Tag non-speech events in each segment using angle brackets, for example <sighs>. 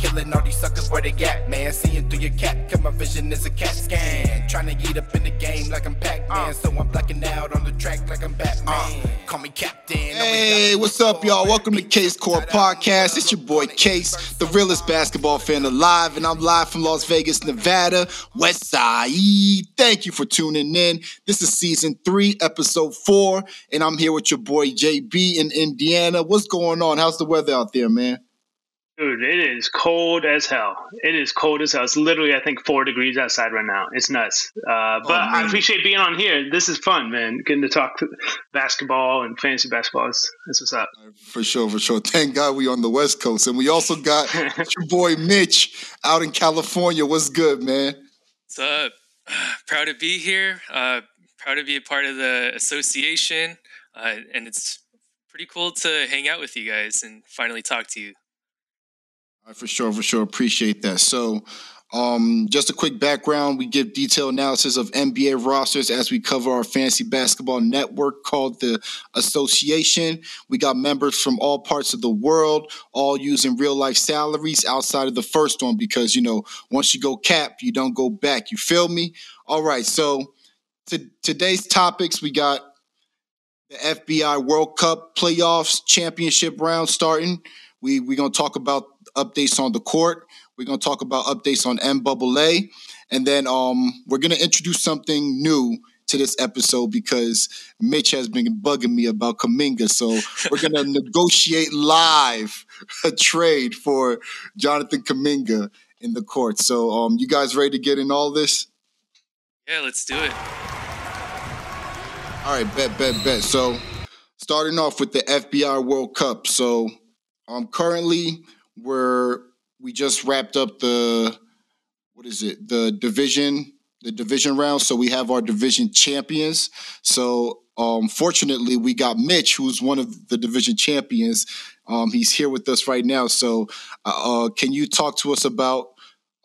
killing all these suckers where they at, man. Seeing through your cap, cause my vision is a cat scan. Trying to get up in the game like I'm Pac-Man, so I'm blacking out on the track like I'm Batman. Call me Captain. Hey, what's up, y'all? Welcome to Case Core Podcast. It's your boy Case, the realest basketball fan alive, and I'm live from Las Vegas, Nevada, West Side. Thank you for tuning in. This is season three, episode four, and I'm here with your boy JB in Indiana. What's going on? How's the weather out there, man? Dude, it is cold as hell. It is cold as hell. It's literally, I think, four degrees outside right now. It's nuts. Uh, but I appreciate being on here. This is fun, man. Getting to talk basketball and fantasy basketball. Is, that's what's up. For sure, for sure. Thank God we on the West Coast. And we also got <laughs> your boy Mitch out in California. What's good, man? What's up? <sighs> Proud to be here. Uh, proud to be a part of the association. Uh, and it's pretty cool to hang out with you guys and finally talk to you. I for sure, for sure. Appreciate that. So, um, just a quick background. We give detailed analysis of NBA rosters as we cover our fantasy basketball network called the Association. We got members from all parts of the world, all using real life salaries outside of the first one because, you know, once you go cap, you don't go back. You feel me? All right. So, to, today's topics, we got the FBI World Cup playoffs championship round starting. We, we're going to talk about updates on the court. We're going to talk about updates on NAA. And then um, we're going to introduce something new to this episode because Mitch has been bugging me about Kuminga. So we're going <laughs> to negotiate live a trade for Jonathan Kuminga in the court. So um, you guys ready to get in all this? Yeah, let's do it. All right, bet, bet, bet. So starting off with the FBI World Cup. So um, currently we're we just wrapped up the what is it? The division the division round. So we have our division champions. So um fortunately we got mitch who's one of the division champions. Um he's here with us right now. So uh, uh can you talk to us about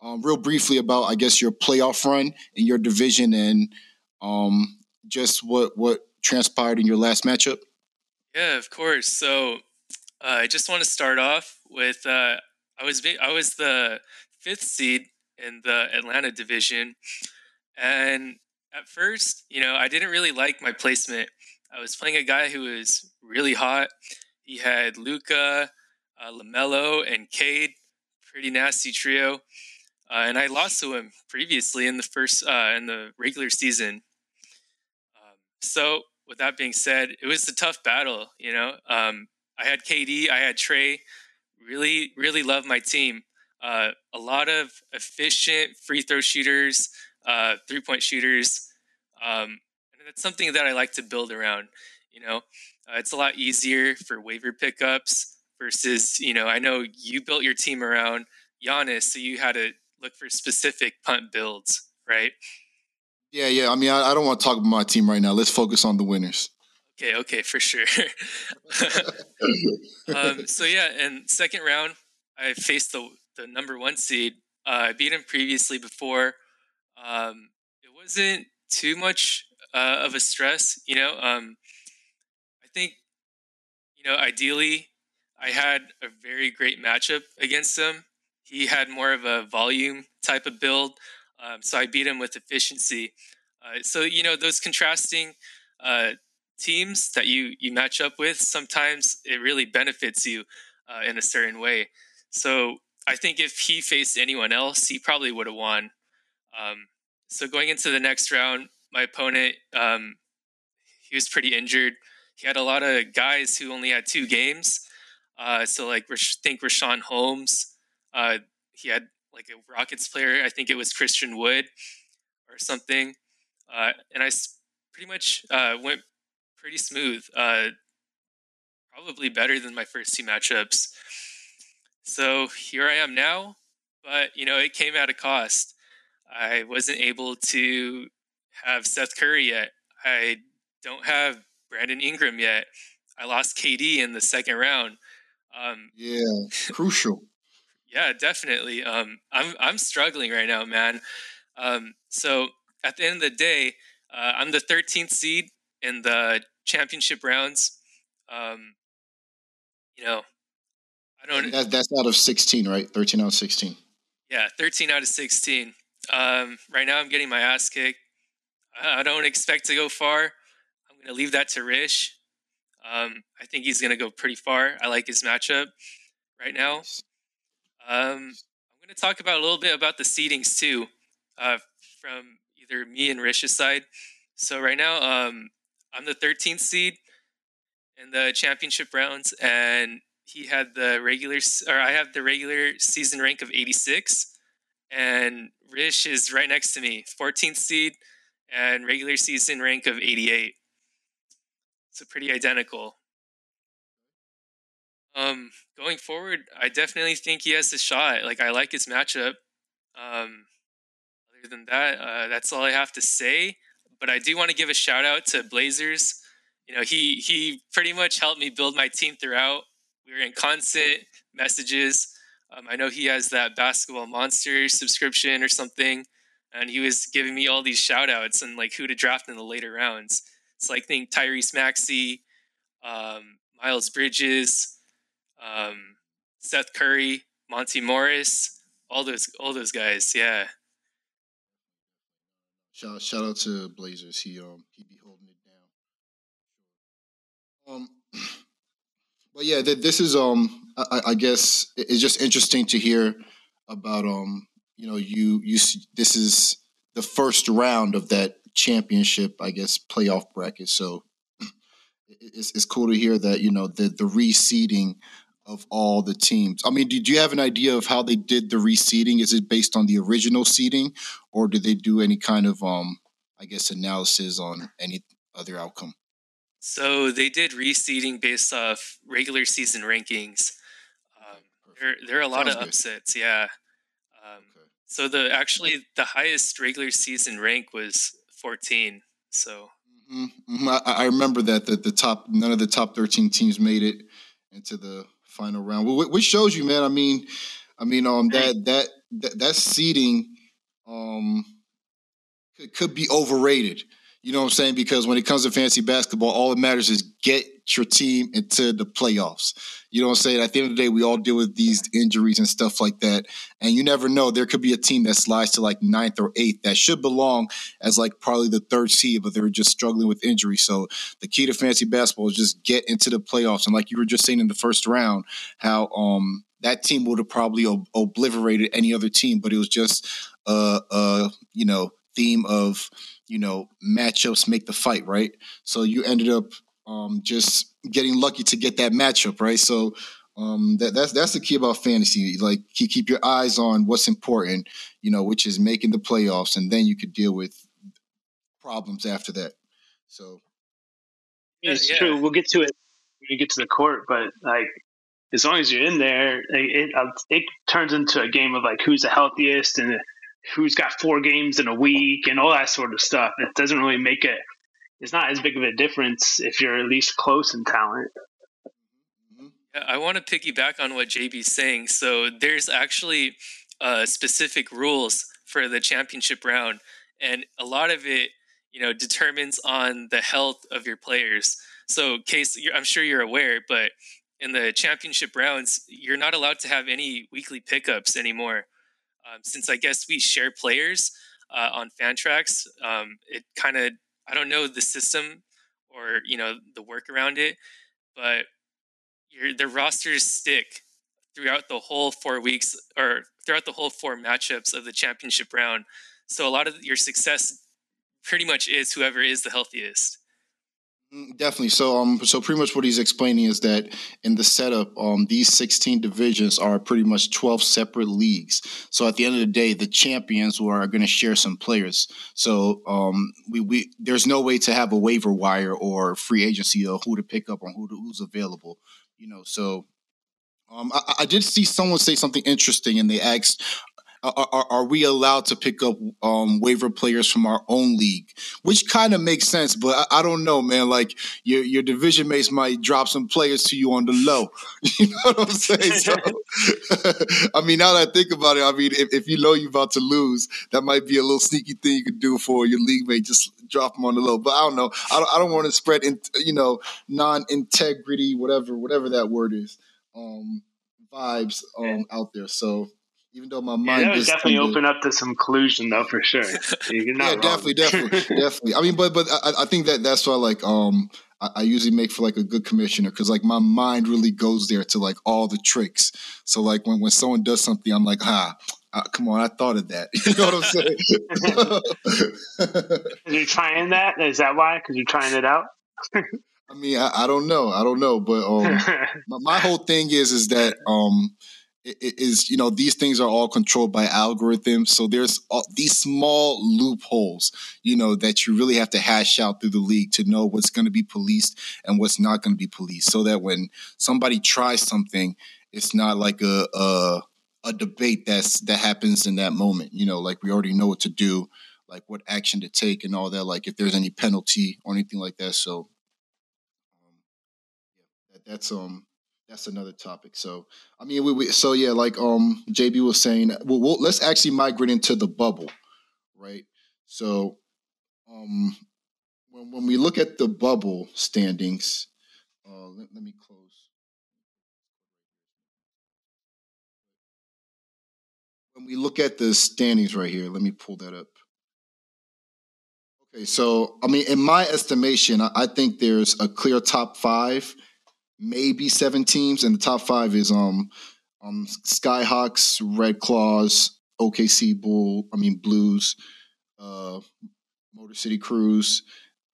um, real briefly about i guess your playoff run in your division and um just what what transpired in your last matchup? Yeah of course. So uh, I just want to start off with uh, I was I was the fifth seed in the Atlanta division, and at first, you know, I didn't really like my placement. I was playing a guy who was really hot. He had Luka, uh, Lamelo, and Cade, pretty nasty trio, uh, and I lost to him previously in the first uh, in the regular season. Um, so, with that being said, it was a tough battle. You know, um, I had KD, I had Trae. Really, really love my team. Uh, a lot of efficient free throw shooters, uh, three point shooters. Um, and that's something that I like to build around. You know, uh, it's a lot easier for waiver pickups versus, you know, I know you built your team around Giannis, so you had to look for specific punt builds, right? Yeah, yeah. I mean, I, I don't want to talk about my team right now. Let's focus on the winners. Okay, okay, for sure. <laughs> um, so yeah, and second round, I faced the the number one seed. Uh, I beat him previously before. Um, it wasn't too much uh, of a stress, you know. Um, I think, you know, ideally, I had a very great matchup against him. He had more of a volume type of build, um, so I beat him with efficiency. Uh, so you know those contrasting uh, teams that you you match up with, sometimes it really benefits you uh, in a certain way. So I think if he faced anyone else, he probably would have won. Um, so going into the next round, my opponent um, he was pretty injured. He had a lot of guys who only had two games. Uh, so like think Richaun Holmes. Uh, he had like a Rockets player. I think it was Christian Wood or something. Uh, and I pretty much uh, went pretty smooth. Uh, probably better than my first two matchups. So here I am now, but you know it came at a cost. I wasn't able to have Seth Curry yet. I don't have Brandon Ingram yet. I lost KD in the second round. Um, yeah, crucial. yeah, definitely. Um, I'm I'm struggling right now, man. Um, so at the end of the day, uh, I'm the 13th seed in the championship rounds. Um, you know, I don't. That, that's out of sixteen, right? Thirteen out of sixteen. Yeah, thirteen out of sixteen. Um, right now, I'm getting my ass kicked. I don't expect to go far. I'm going to leave that to Rish. Um, I think he's going to go pretty far. I like his matchup right now. Um, I'm going to talk about a little bit about the seedings too, uh, from either me and Rish's side. So right now, um, I'm the 13th seed in the championship rounds, and he had the regular, or I have the regular season rank of 86, and Rish is right next to me, 14th seed and regular season rank of 88. So pretty identical. Um, going forward, I definitely think he has a shot. Like I like his matchup. Um, other than that, uh, that's all I have to say. But I do want to give a shout out to Blazers. You know, he he pretty much helped me build my team throughout. We were in constant messages. Um, I know he has that basketball monster subscription or something, and he was giving me all these shout outs and like who to draft in the later rounds. It's like think Tyrese Maxey, um, Miles Bridges, um, Seth Curry, Monty Morris, all those all those guys. Yeah. Shout shout out to Blazers. He um he be holding it down. Um, <clears throat> but yeah, th- this is um I, I guess it's just interesting to hear about um you know you you this is the first round of that championship, I guess, playoff bracket. So <clears throat> it's, it's cool to hear that you know the the reseeding of all the teams. I mean, did you have an idea of how they did the reseeding? Is it based on the original seeding, or did they do any kind of um, I guess, analysis on any other outcome? So they did reseeding based off regular season rankings. Um, there, there are a lot Sounds of upsets. Good. Yeah. Um, okay. So the actually the highest regular season rank was 14. So mm-hmm. mm-hmm. I, I, remember that that the top none of the top 13 teams made it into the final round. Which shows you, man. I mean, I mean, um, that that that, that seeding, um, could, could be overrated. You know what I'm saying? Because when it comes to fantasy basketball, all that matters is get your team into the playoffs. You know what I'm saying? At the end of the day, we all deal with these injuries and stuff like that. And you never know. There could be a team that slides to like ninth or eighth that should belong as like probably the third seed, but they're just struggling with injury. So the key to fantasy basketball is just get into the playoffs. And like you were just saying in the first round, how um that team would have probably ob- obliterated any other team, but it was just uh uh you know theme of you know matchups make the fight, right? So you ended up um, just getting lucky to get that matchup, right? So um, that, that's that's the key about fantasy. Like keep, keep your eyes on what's important, you know, which is making the playoffs, and then you could deal with problems after that. So it's yeah. true. We'll get to it when we get to the court, but like as long as you're in there, it, it, it turns into a game of like who's the healthiest and who's got four games in a week and all that sort of stuff. It doesn't really make it. It's not as big of a difference if you're at least close in talent. I want to piggyback on what JB's saying. So there's actually uh, specific rules for the championship round, and a lot of it, you know, determines on the health of your players. So, case I'm sure you're aware, but in the championship rounds, you're not allowed to have any weekly pickups anymore um, since I guess we share players uh, on Fantrax, um, it kind of I don't know the system or you know the work around it, but your the rosters stick throughout the whole four weeks or throughout the whole four matchups of the championship round. So a lot of your success pretty much is whoever is the healthiest. Mm, definitely. So, um, so pretty much what he's explaining is that in the setup, um, these 16 divisions are pretty much 12 separate leagues. So at the end of the day, the champions are going to share some players. So, um, we, we, there's no way to have a waiver wire or free agency of who to pick up on who to, who's available, you know, so, um, I, I, did see someone say something interesting, and they asked, are, are, we allowed to pick up um, waiver players from our own league? Which kind of makes sense, but I, I, don't know, man. Like your your division mates might drop some players to you on the low. <laughs> You know what I'm saying? So, <laughs> I mean, now that I think about it, I mean, if, if you know you're about to lose, that might be a little sneaky thing you could do for your league mate. Just drop them on the low. But I don't know. I don't, I don't want to spread, in, you know, non integrity, whatever, whatever that word is. Um, vibes um out there. So even though my mind yeah, that definitely open up to some collusion though for sure. <laughs> yeah, wrong. definitely, definitely, <laughs> definitely. I mean, but but I, I think that that's why like um I, I usually make for like a good commissioner because like my mind really goes there to like all the tricks. So like when when someone does something, I'm like, ah, uh, come on, I thought of that. <laughs> You know what I'm saying? you're trying that? Is that why? Because you're trying it out? I mean, I, I, don't know. I don't know. But um, my, my, whole thing is is that um, is you know these things are all controlled by algorithms. So there's all, these small loopholes you know that you really have to hash out through the league to know what's going to be policed and what's not going to be policed. So that when somebody tries something it's not like a, a a debate that's that happens in that moment. You know like we already know what to do like what action to take and all that like if there's any penalty or anything like that. So um, yeah, that, that's um that's another topic. So, I mean, we, we so yeah, like um JB was saying, well, we'll, let's actually migrate into the bubble, right? So, um, when when we look at the bubble standings, uh, let, let me close. When we look at the standings right here, let me pull that up. Okay, so I mean, in my estimation, I, I think there's a clear top five maybe seven teams, and the top five is um um Skyhawks, Red Claws, OKC Bull, I mean Blues, uh, Motor City Cruise,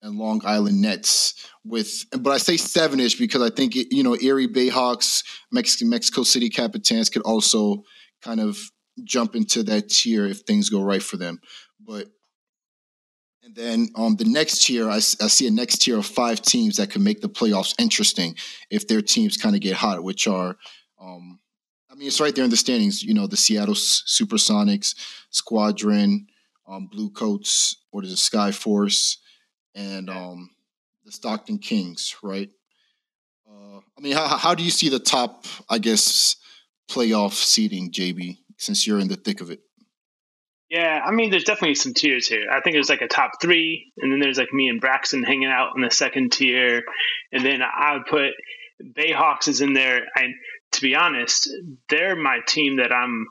and Long Island Nets. With but I say seven-ish because I think it, you know Erie Bayhawks, Mexican Mexico City Capitans could also kind of jump into that tier if things go right for them. But and then um, the next tier, I, I, see a next tier of five teams that can make the playoffs interesting if their teams kind of get hot, which are, um, I mean, it's right there in the standings. You know, the Seattle Supersonics, Squadron, um, Blue Coats, what is it, Sky Force, and um, the Stockton Kings, right? Uh, I mean, how, how do you see the top, I guess, playoff seeding, JB, since you're in the thick of it? Yeah, I mean, there's definitely some tiers here. I think there's like a top three, and then there's like me and Braxton hanging out in the second tier, and then I would put Bayhawks is in there. And to be honest, they're my team that I'm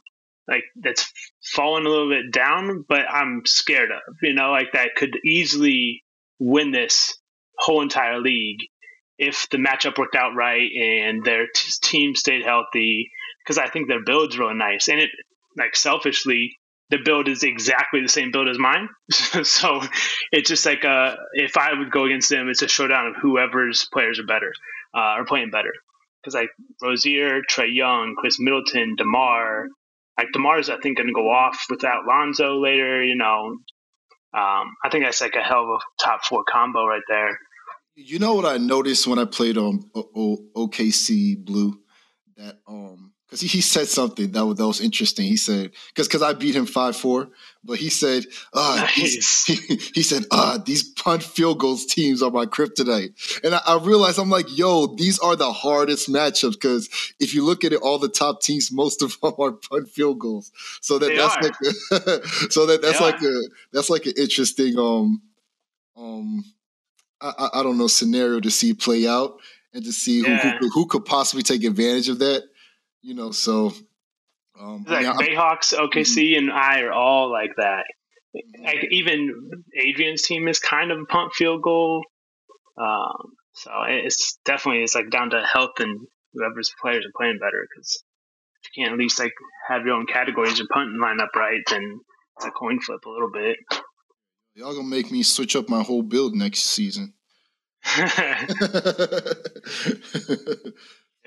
like that's fallen a little bit down, but I'm scared of. You know, like that could easily win this whole entire league if the matchup worked out right and their t- team stayed healthy. Because I think their build's really nice, and it like selfishly the build is exactly the same build as mine. <laughs> so it's just like uh, if I would go against them, it's a showdown of whoever's players are better uh, are playing better. Because like Rozier, Trae Young, Khris Middleton, Demar, like Demar's I think going to go off without Lonzo later. You know, um, I think that's like a hell of a top four combo right there. You know what I noticed when I played on OKC Blue that um because he, he said something that was, that was interesting. He said because because I beat him five four, but he said uh, nice. he, <laughs> he, said uh, these punt field goals teams are my kryptonite, and I, I realized I'm like yo these are the hardest matchups because if you look at it, all the top teams most of them are punt field goals. So that they that's are. like <laughs> so that that's they like are. a that's like an interesting um um I, I don't know scenario to see play out and to see yeah. who, who, who could possibly take advantage of that you know, so um, like I mean, Bayhawks, OKC, mm-hmm. and I are all like that. Like even Adrian's team is kind of a punt field goal. Um, so it's definitely it's like down to health and whoever's players are playing better because if you can't at least like have your own categories and punting line up right, then it's a coin flip a little bit. Y'all gonna make me switch up my whole build next season. <laughs> <laughs> and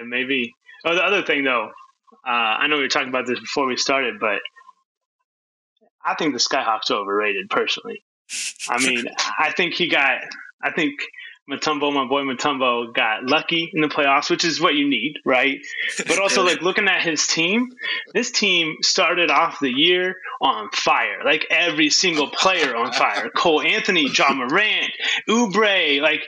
maybe Oh, the other thing though, uh, I know we were talking about this before we started, but I think the Skyhawks overrated personally. I mean, I think he got. I think Mutombo, my boy Mutombo, got lucky in the playoffs, which is what you need, right? But also, like looking at his team, this team started off the year on fire. Like every single player on fire. <laughs> Cole Anthony, Ja Morant, Oubre, like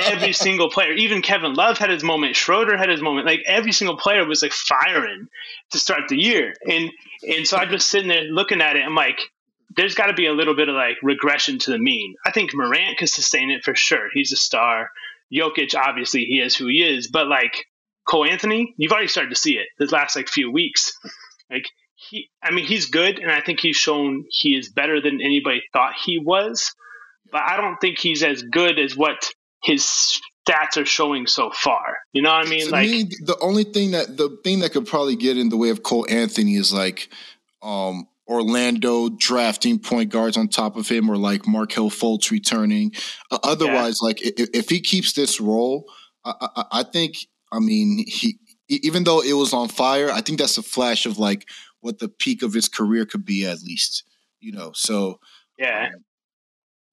every <laughs> single player. Even Kevin Love had his moment. Schroeder had his moment. Like every single player was like firing to start the year. And and so I'm just sitting there looking at it. I'm like, there's got to be a little bit of like regression to the mean. I think Morant can sustain it for sure. He's a star. Jokic, obviously, he is who he is, but like Cole Anthony, you've already started to see it this last like few weeks. Like he, I mean, he's good, and I think he's shown he is better than anybody thought he was. But I don't think he's as good as what his stats are showing so far. You know what I mean? To like me, the only thing that the thing that could probably get in the way of Cole Anthony is like um Orlando drafting point guards on top of him, or like Markelle Fultz returning. Uh, otherwise, yeah. like if, if, he keeps this role, I, I, I, think. I mean, he even though it was on fire, I think that's a flash of like what the peak of his career could be, at least. You know, so yeah. Um,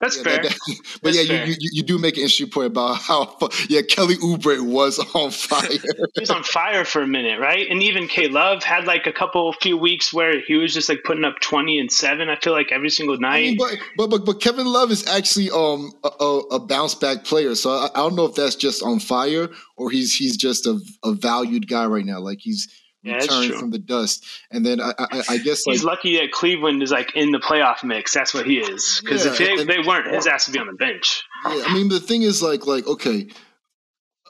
that's yeah, fair. That, <laughs> that, but That's yeah, you, you, you do make an interesting point about how yeah Kelly Oubre was <laughs> on fire. <laughs> he was on fire for a minute, right? And even K Love had like a couple few weeks where he was just like putting up twenty and seven. I feel like every single night. I mean, but, but, but but Kevin Love is actually um a, a, a bounce back player, so I, I, don't know if that's just on fire or he's he's just a, a valued guy right now. Like he's yeah, return from the dust. And then I, I, I guess he's lucky that Cleveland is like in the playoff mix. That's what he is. Because yeah, if they, and, they weren't, his ass would be on the bench. Yeah, I mean the thing is like like okay,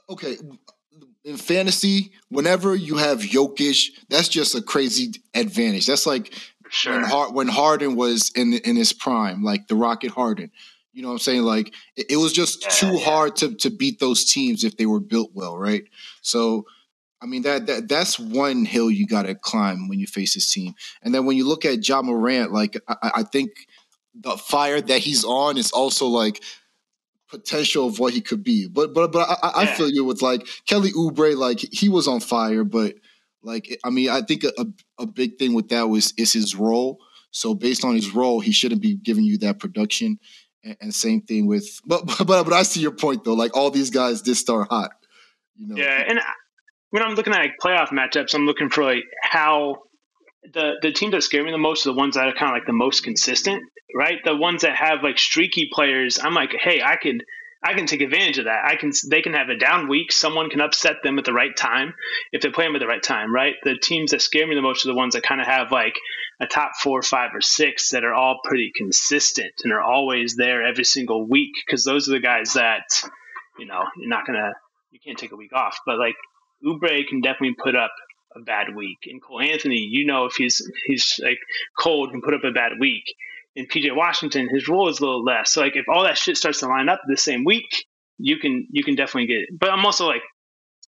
okay. In fantasy, whenever you have Jokic, that's just a crazy advantage. That's like sure. when, Hard, when Harden was in in his prime, like the Rocket Harden. You know what I'm saying? Like it, it was just yeah, too yeah. hard to to beat those teams if they were built well, right? So I mean that, that that's one hill you got to climb when you face this team. And then when you look at Ja Morant, like I, I think the fire that he's on is also like potential of what he could be. But but but I, I feel you with like Kelly Oubre, like he was on fire, but like I mean I think a, a big thing with that was is his role. So based on his role, he shouldn't be giving you that production. And, and same thing with but, <laughs> but but I see your point though. Like all these guys did start hot. You know? Yeah, and when I'm looking at like playoff matchups, I'm looking for like how the the teams that scare me the most are the ones that are kind of like the most consistent, right? The ones that have like streaky players. I'm like, hey, I could I can take advantage of that. I can they can have a down week. Someone can upset them at the right time if they play them at the right time, right? The teams that scare me the most are the ones that kind of have like a top four, five, or six that are all pretty consistent and are always there every single week because those are the guys that you know you're not gonna you can't take a week off. But like Oubre can definitely put up a bad week, and Cole Anthony, you know, if he's he's like cold, can put up a bad week. And PJ Washington, his role is a little less. So like if all that shit starts to line up the same week, you can you can definitely get it. But I'm also like,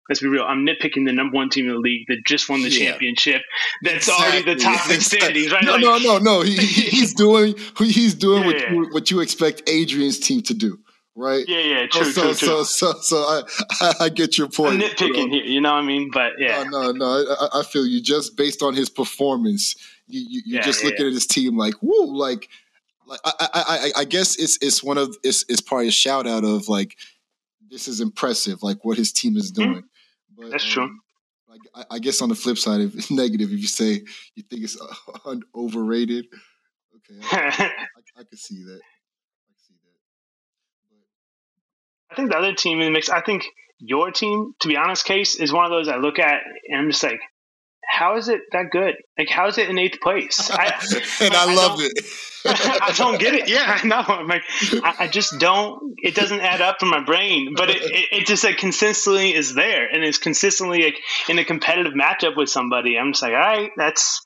let's be real, I'm nitpicking the number one team in the league that just won the yeah. championship. That's exactly. already the top of the <laughs> standings, right? No, like, no, no, no. He, <laughs> he's doing he's doing yeah, what you, what you expect Adrian's team to do right? Yeah, yeah, true, so, true, so, true. So, so, so I, <laughs> I get your point. I'm nitpicking here, you know what I mean? But yeah, no, no, no I, I feel you. Just based on his performance, you, you, you're yeah, just yeah, looking yeah. at his team like, woo, like, like I, I, I, I guess it's it's one of it's it's probably a shout out of like, this is impressive, like what his team is mm-hmm. doing. Mm-hmm. But, That's um, true. Like I, guess on the flip side, if it's <laughs> negative, if you say you think it's <laughs> overrated, okay, I, I, I could see that. I think the other team in the mix, I think your team, to be honest, case is one of those I look at and I'm just like, how is it that good? Like, how is it in eighth place? <laughs> I, and I, I love it. <laughs> I don't get it. Yeah, I know. I'm like, I, I, just don't. It doesn't add up in my brain. But it, it, it, just like consistently is there, and it's consistently like in a competitive matchup with somebody. I'm just like, all right, that's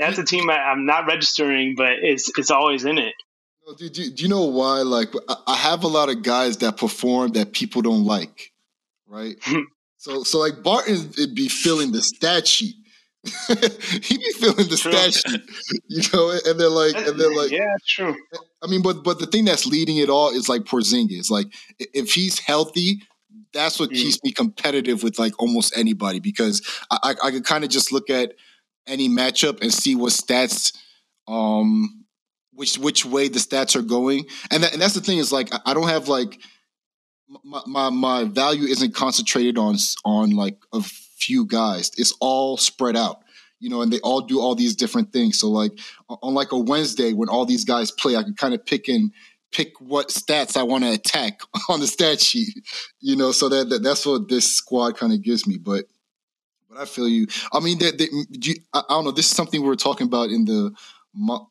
that's a team I, am not registering, but it's it's always in it. Do, do, do you know why? Like, I have a lot of guys that perform that people don't like, right? <laughs> so, so like Barton would be filling the stat sheet. <laughs> He'd be filling the stat sheet, you know, and they're like, and they're like, yeah, true. I mean, but but the thing that's leading it all is like Porzingis. Like, if he's healthy, that's what mm. keeps me competitive with like almost anybody because I I, I could kind of just look at any matchup and see what stats um which which way the stats are going, and that, and that's the thing is like I don't have like my, my my value isn't concentrated on on like a few guys. It's all spread out, you know, and they all do all these different things. So like on like a Wednesday when all these guys play, I can kind of pick and pick what stats I want to attack <laughs> on the stat sheet, you know. So that, that that's what this squad kind of gives me, but. But I feel you. I mean, I, I don't know. This is something we were talking about in the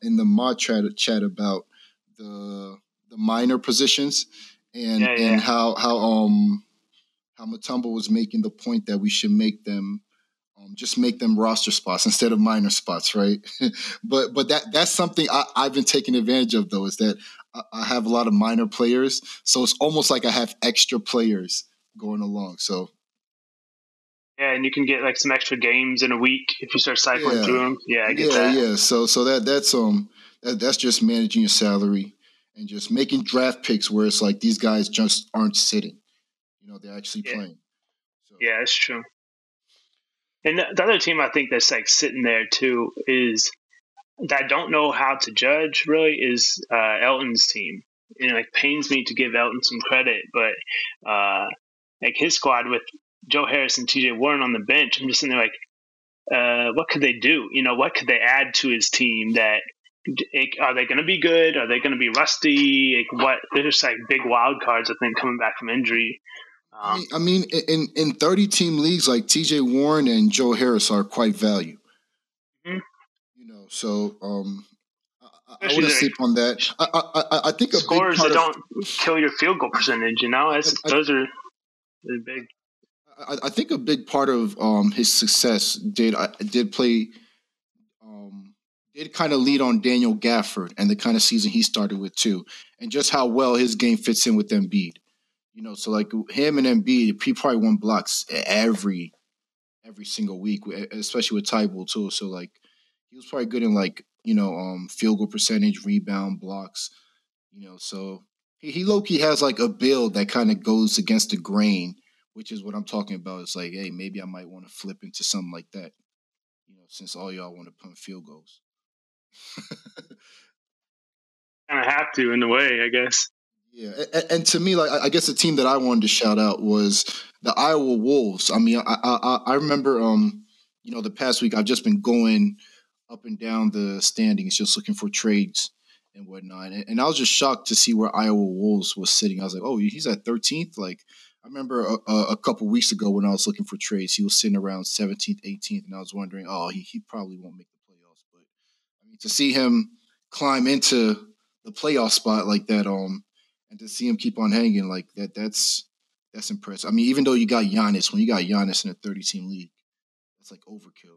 in the mod chat chat about the the minor positions and yeah, yeah. and how how um how Mutombo was making the point that we should make them um, just make them roster spots instead of minor spots, right? <laughs> but but that that's something I, have been taking advantage of though is that I, I, have a lot of minor players, so it's almost like I have extra players going along. So yeah, and you can get like some extra games in a week if you start cycling yeah. through them. Yeah, I get yeah, that. Yeah, so so that that's um that, that's just managing your salary and just making draft picks where it's like these guys just aren't sitting. You know, they're actually yeah. playing. So. Yeah, it's true. And the other team I think that's like sitting there too is that I don't know how to judge really is uh, Elton's team. And it like pains me to give Elton some credit, but uh, like his squad with Joe Harris and TJ Warren on the bench, I'm just sitting there like, uh, what could they do? You know, what could they add to his team that are they going to be good? Are they going to be rusty? Like what? They're just like big wild cards. I think coming back from injury. Um, I mean, in in thirty team leagues, like T.J. Warren and Joe Harris are quite value. Mm-hmm. You know, so um, I, I wouldn't sleep on that. I, I, I think a scores that of, don't kill your field goal percentage. You know, those are big. I, I, think a big part of um, his success did I did play um, did kind of lead on Daniel Gafford and the kind of season he started with too, and just how well his game fits in with Embiid. You know, so like him and Embiid, he probably won blocks every every single week, especially with Thybulle too. So like he was probably good in like you know um field goal percentage, rebound, blocks. You know, so he, he low key has like a build that kind of goes against the grain, which is what I'm talking about. It's like, hey, maybe I might want to flip into something like that. You know, since all y'all want to punt field goals. <laughs> kind of have to in a way, I guess. Yeah, and, and, to me, like I guess the team that I wanted to shout out was the Iowa Wolves. I mean, I I, I remember, um, you know, the past week I've just been going up and down the standings, just looking for trades and whatnot, and, and I was just shocked to see where Iowa Wolves was sitting. I was like, oh, he's at 13th. Like I remember a, a, couple weeks ago when I was looking for trades, he was sitting around 17th, 18th, and I was wondering, oh, he he probably won't make the playoffs. But I mean, to see him climb into the playoff spot like that, um and to see him keep on hanging like that, that's that's impressive. I mean, even though you got Giannis, when you got Giannis in a 30 team league, that's like overkill.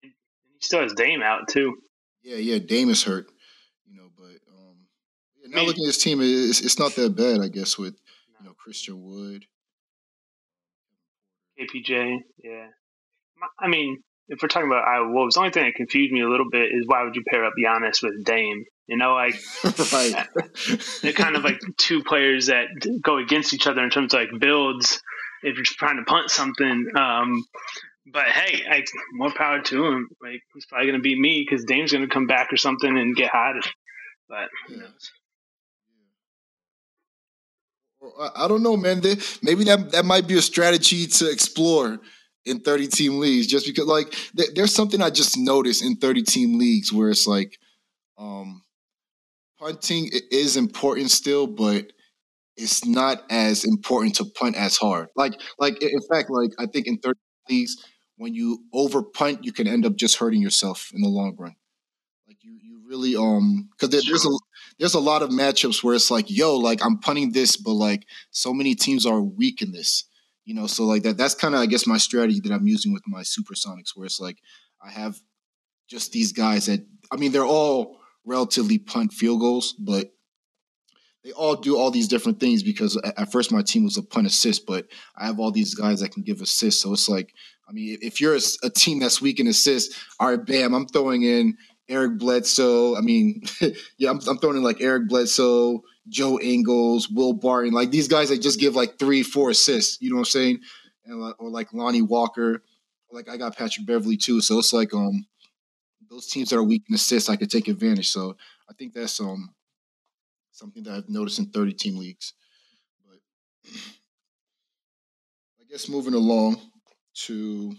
He still has Dame out too. Yeah, yeah, Dame is hurt, you know, but um, yeah, now I mean, looking at his team, it's, it's not that bad, I guess, with Christian Wood, KPJ, yeah. I mean, if we're talking about Iowa Wolves, the only thing that confused me a little bit is why would you pair up Giannis with Dame? You know, like <laughs> right. <laughs> they're kind of like two players that go against each other in terms of like builds. If you're trying to punt something, um, but hey, I, more power to him. Like he's probably going to beat me because Dame's going to come back or something and get hot. But who knows? I don't know, man. Maybe that that might be a strategy to explore in 30 team leagues just because like there's something I just noticed in 30 team leagues where it's like um punting is important still, but it's not as important to punt as hard. Like, like in fact, like I think in third leagues, when you over punt, you can end up just hurting yourself in the long run. You, you really um because there, there's a there's a lot of matchups where it's like, yo, like I'm punting this, but like so many teams are weak in this. You know, so like that that's kind of I guess my strategy that I'm using with my supersonics, where it's like I have just these guys that I mean they're all relatively punt field goals, but they all do all these different things because at first my team was a punt assist, but I have all these guys that can give assists. So it's like, I mean, if you're a, a team that's weak in assists, all right, bam, I'm throwing in Eric Bledsoe. I mean, <laughs> yeah, I'm, I'm, throwing in like Eric Bledsoe, Joe Ingles, Will Barton, like these guys that just give like three, four assists. You know what I'm saying? And or like Lonnie Walker, like I got Patrick Beverley too. So it's like um those teams that are weak in assists, I could take advantage. So I think that's um something that I've noticed in 30 team leagues. But <clears throat> I guess moving along to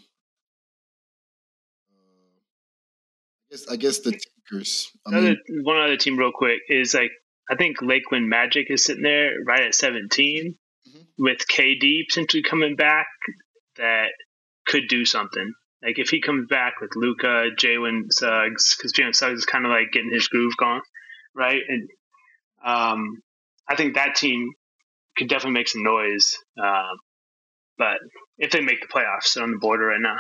guess I guess the Takers. I mean, one other team, real quick, is like I think Lakeland Magic is sitting there right at 17 mm-hmm. with KD potentially coming back that could do something. Like if he comes back with Luka, Jalen Suggs, because Jalen Suggs is kind of like getting his groove gone, right? And um, I think that team could definitely make some noise. Um, but if they make the playoffs, they're on the border right now.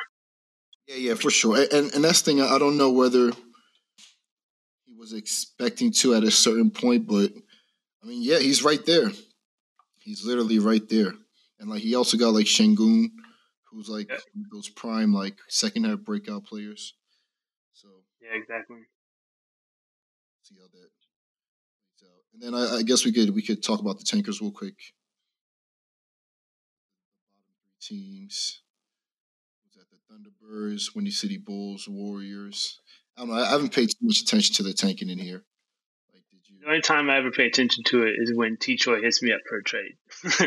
Yeah, yeah, for sure. And and that's the thing. I don't know whether he was expecting to at a certain point, but I mean, yeah, he's right there. He's literally right there. And like he also got like Sengun, who's like yeah. those prime like second half breakout players. So yeah, exactly. See how that out. And then I, I guess we could we could talk about the tankers real quick. Teams. Thunderbirds, Windy City Bulls, Warriors? I don't know. I haven't paid too much attention to the tanking in here. Like, did you? The only time I ever pay attention to it is when T Choi hits me up for a trade. <laughs> That's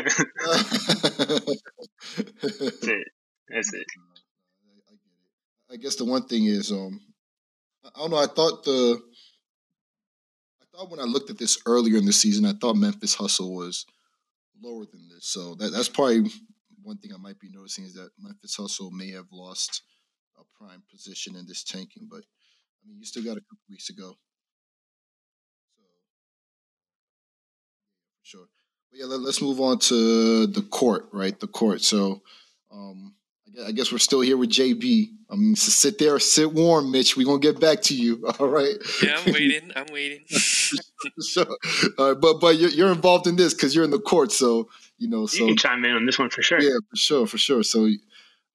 it. That's it. I, I it. I guess the one thing is, um, I don't know. I thought the, I thought when I looked at this earlier in the season, I thought Memphis Hustle was lower than this. So that, that's probably one thing I might be noticing is that Memphis Hustle may have lost a prime position in this tanking, but I mean, you still got a couple weeks to go. So, sure. But yeah, let, us move on to the court, right? The court. So, um, I guess we're still here with JB. I mean, so sit there, sit warm, Mitch. We're gonna get back to you. <laughs> All right. Yeah, I'm waiting. I'm waiting. <laughs> sure. All right, but but you're, you're involved in this because you're in the court, so you know. So you can chime in on this one for sure. Yeah, for sure, for sure. So,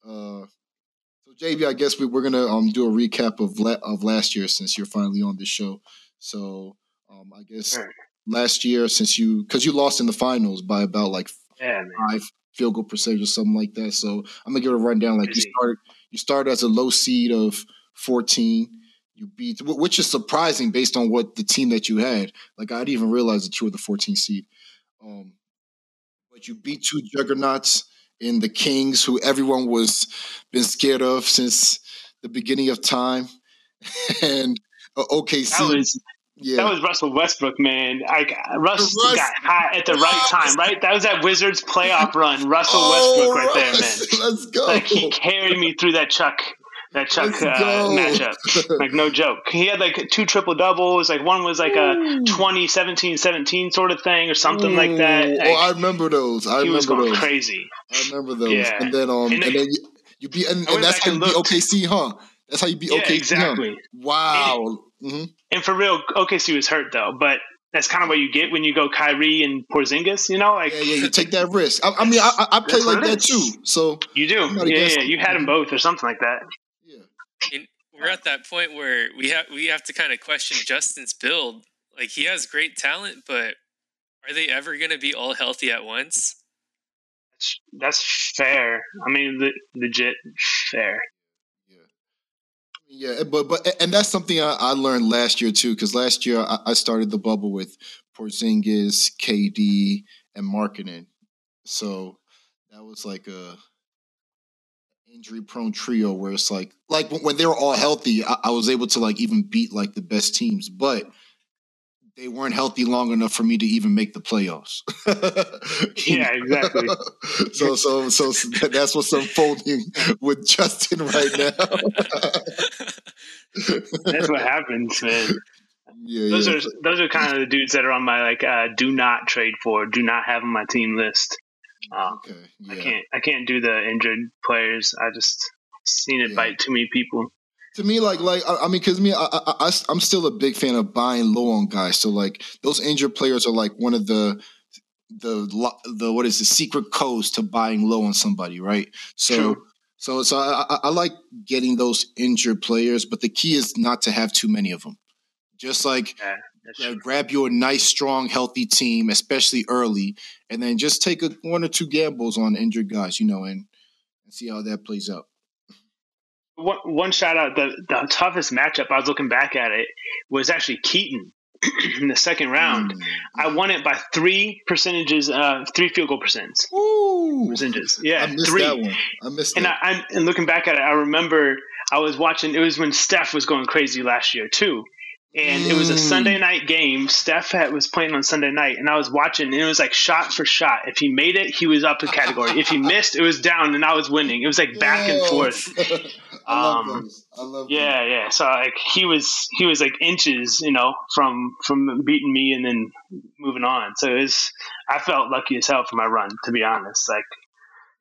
uh, so JB, I guess we, we're gonna um do a recap of la- of last year since you're finally on this show. So, um, I guess right. last year since you because you lost in the finals by about like yeah, five field goal percentage or something like that. So I'm gonna give it a rundown. Like you started you started as a low seed of 14. You beat, which is surprising based on what the team that you had. Like I didn't even realize that you were the 14 seed. Um, but you beat two juggernauts in the Kings, who everyone was been scared of since the beginning of time, <laughs> and uh, OKC. That was, yeah. that was Russell Westbrook, man. Like Russ, Russ got hot at the right time, right? That was that Wizards playoff run. Russell oh, Westbrook, right there, man. <laughs> Let's go. Like he carried me through that Chuck that Chuck uh, matchup. <laughs> like no joke. He had like two triple doubles. Like one was like a 20, 17, 17 sort of thing or something Ooh. like that. Like, oh, I remember those. I remember those. crazy. I remember those. Yeah. And then um and, and then you, you beat and, and that's how you beat OKC, huh? That's how you beat yeah, OKC. Exactly. Huh? Wow. And, mm-hmm. and for real, OKC was hurt though, but that's kind of what you get when you go Kyrie and Porzingis, you know? Like, yeah, yeah, you take that risk. I, I mean, I, I <laughs> play like that too. So you do, yeah, yeah. You had them both or something like that we're at that point where we have we have to kind of question Justin's build. Like he has great talent, but are they ever going to be all healthy at once? That's, that's fair. I mean, le- legit fair. Yeah, Yeah, but but and that's something I, I learned last year too. Because last year I, I, started the bubble with Porzingis, KD, and Markkanen. So that was like a injury prone trio where it's like like when they were all healthy, I, I, was able to like even beat like the best teams, but they weren't healthy long enough for me to even make the playoffs. <laughs> yeah, exactly. <laughs> so so so that's what's unfolding with Justin right now. <laughs> that's what happens, man. Yeah, those yeah. are those are kind of the dudes that are on my like uh, do not trade for, do not have on my team list. Um, okay. Yeah. I can't I can't do the injured players. I just seen it yeah. bite too many people. To me, like like I, I mean, because me, I, I, I I'm still a big fan of buying low on guys. So like those injured players are like one of the the the what is the secret codes to buying low on somebody, right? So. True. So, so I, I like getting those injured players, but the key is not to have too many of them. Just like yeah. Uh, grab you a nice, strong, healthy team, especially early, and then just take a, one or two gambles on injured guys, you know, and, and see how that plays out. One, one shout out the, the toughest matchup I was looking back at it was actually Keaton <clears throat> in the second round. Mm. I won it by three percentages, uh, three field goal percents. Ooh. Percentages. Yeah, I missed three. that one. I missed and that. I, I, and looking back at it, I remember I was watching. It was when Steph was going crazy last year too, and it was a Sunday mm. night game. Steph had, was playing on Sunday night, and I was watching, and it was like shot for shot. If he made it, he was up a category. if he missed, it was down, and I was winning. It was like back and forth. <laughs> I love um. Yeah, those. yeah. So like he was he was like inches, you know, from from beating me and then moving on. So it was I felt lucky as hell for my run, to be honest. Like,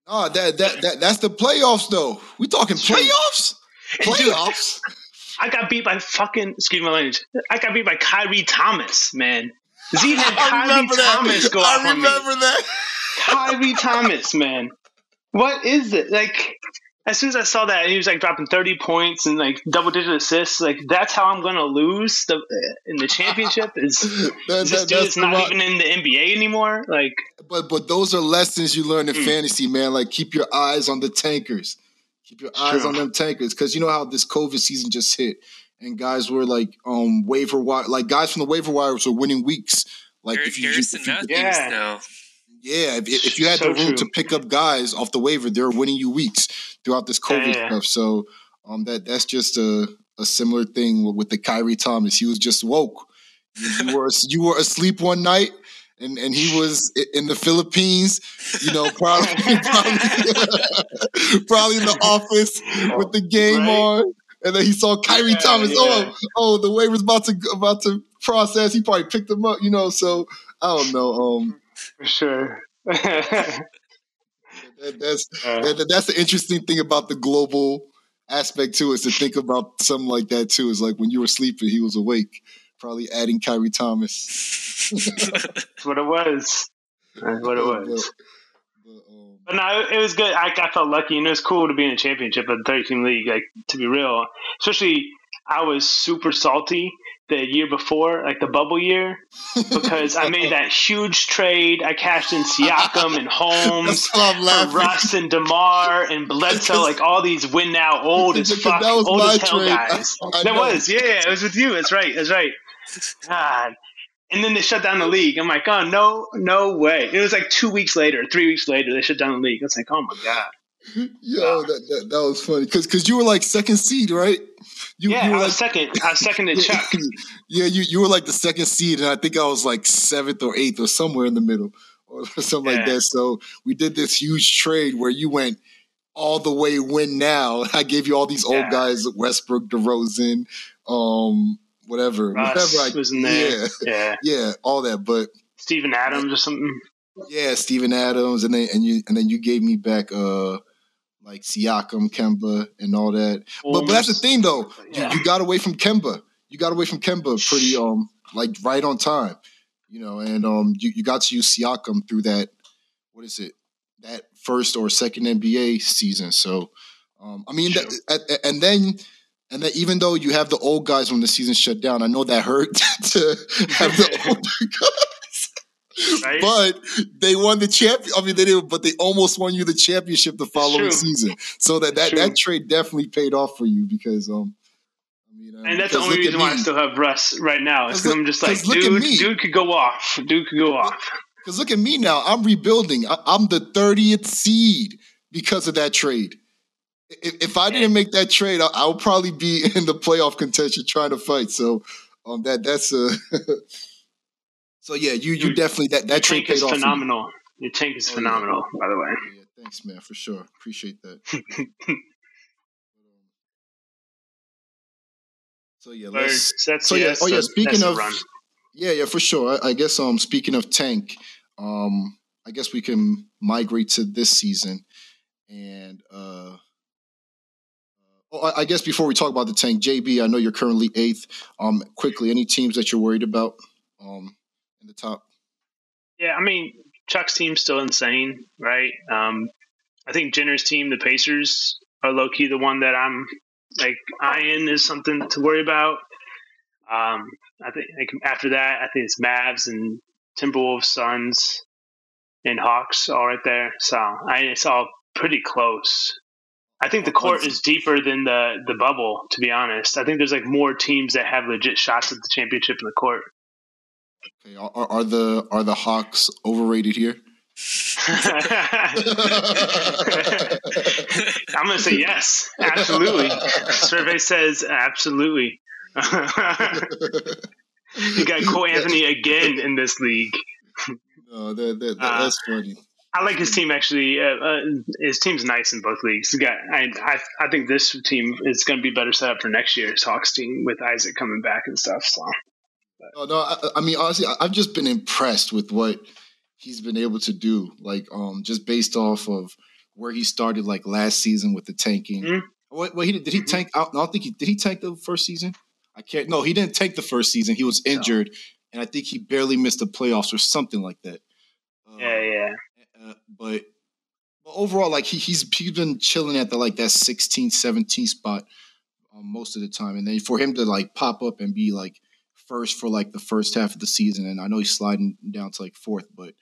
oh, that that, that that's the playoffs though. We talking playoffs? Playoffs. I got beat by fucking excuse my language. I got beat by Khyri Thomas, man. Z had Khyri Thomas go off I remember that. Khyri Thomas, man. What is it? Like as soon as I saw that, he was like dropping thirty points and like double digit assists. Like that's how I'm going to lose the in the championship. <laughs> Is, that, is this dude not even in the NBA anymore? Like, but but those are lessons you learn in mm. fantasy, man. Like keep your eyes on the tankers. Keep your eyes True. on them tankers because you know how this COVID season just hit, and guys were like um waiver wire, like guys from the waiver wires were winning weeks. Like if you, Harrison if you, Matthews yeah. now. Yeah, if, if you had so the room true. to pick up guys off the waiver, they're winning you weeks throughout this COVID yeah. stuff. So um, that that's just a, a similar thing with, with the Khyri Thomas. He was just woke. You were you were asleep one night, and and he was in the Philippines, you know, probably <laughs> probably, <laughs> probably in the office with the game right. on, and then he saw Khyri yeah, Thomas. Yeah. Oh, oh, the waiver's about to about to process. He probably picked him up, you know. So I don't know. Um, for sure. <laughs> that, that's uh, that, that's the interesting thing about the global aspect too is to think about something like that too. Is like when you were sleeping, he was awake, probably adding Khyri Thomas. <laughs> that's what it was. That's what it was. But, um, but no, it was good. I, I felt lucky, and it was cool to be in a championship of the 13 league. Like to be real, especially I was super salty the year before, like the bubble year, because I made that huge trade. I cashed in Siakam and <laughs> Holmes, for Russ and Demar and Bledsoe, <laughs> like all these win now old as fuck, old as hell trade. guys. I, I that know. was, yeah, yeah, it was with you. That's right, that's right. God. And then they shut down the league. I'm like, oh no, no way. It was like two weeks later, three weeks later, they shut down the league. I was like, oh my god. Yo, that, that, that was funny because because you were like second seed, right? You, yeah, you were I was like, second. I was second to <laughs> Chuck. yeah, you you were like the second seed, and I think I was like seventh or eighth or somewhere in the middle or <laughs> something yeah. like that. So we did this huge trade where you went all the way win now. <laughs> I gave you all these old yeah. guys, Westbrook, DeRozan, um, whatever, Russ whatever. I, was in there. Yeah, <laughs> yeah, yeah, all that. But Steven Adams or something. Yeah, Steven Adams, and then and you and then you gave me back uh like Siakam, Kemba, and all that. But, but that's the thing though. Yeah. You, you, got away from Kemba. You got away from Kemba pretty um like right on time. You know, and um you, you got to use Siakam through that what is it? That first or second NBA season. So um I mean sure. that, and then and then even though you have the old guys when the season shut down, I know that hurt <laughs> to have the <laughs> older guys. Right? But they won the champion. I mean, they didn't, but they almost won you the championship the following season. So that that, that trade definitely paid off for you because um. I mean, uh, and that's the only reason why I still have Russ right now. Is because I'm just like, dude, dude could go off. Dude could go off. Because look at me now. I'm rebuilding. I, am the 30th seed because of that trade. If, if I didn't make that trade, I, I would probably be <laughs> in the playoff contention trying to fight. So um, that that's a <laughs> So yeah, you you definitely that that trade paid is off phenomenal. Your tank is oh, phenomenal, yeah. by the way. Yeah, thanks, man, for sure. Appreciate that. <laughs> so yeah, let's. so yeah, oh yeah. Speaking of, yeah, yeah, for sure. I, I, guess um, speaking of tank, um, I guess we can migrate to this season, and uh. Oh, I guess before we talk about the tank, JB, I know you're currently eighth. Um, quickly, any teams that you're worried about? Um, in the top. Yeah, I mean Chuck's team's still insane, right? Um, I think Jenner's team, the Pacers, are low key the one that I'm like eyeing is something to worry about. Um, I think like, after that, I think it's Mavs and Timberwolves, Suns, and Hawks all right there. So I it's all pretty close. I think the court is deeper than the the bubble. To be honest, I think there's like more teams that have legit shots at the championship in the court. Okay, are, are the are the Hawks overrated here? <laughs> I'm gonna say yes, absolutely. Survey says absolutely. <laughs> you got Cole Anthony again in this league. No, that, that, that, uh, that's funny. I like his team actually. Uh, uh, his team's nice in both leagues. He got, I, I, I think this team is going to be better set up for next year's Hawks team with Isaac coming back and stuff. So, no, no I, I mean honestly, I've just been impressed with what he's been able to do. Like, um, just based off of where he started, like last season with the tanking. Mm-hmm. What, what he did? Did he mm-hmm. tank? I don't think he did. He tank the first season. I can't. No, he didn't tank the first season. He was injured, no. and I think he barely missed the playoffs or something like that. Yeah, yeah. But but overall, like he he's he's been chilling at the like that 16, 17 spot um, most of the time, and then for him to like pop up and be like first for like the first half of the season, and I know he's sliding down to like fourth, but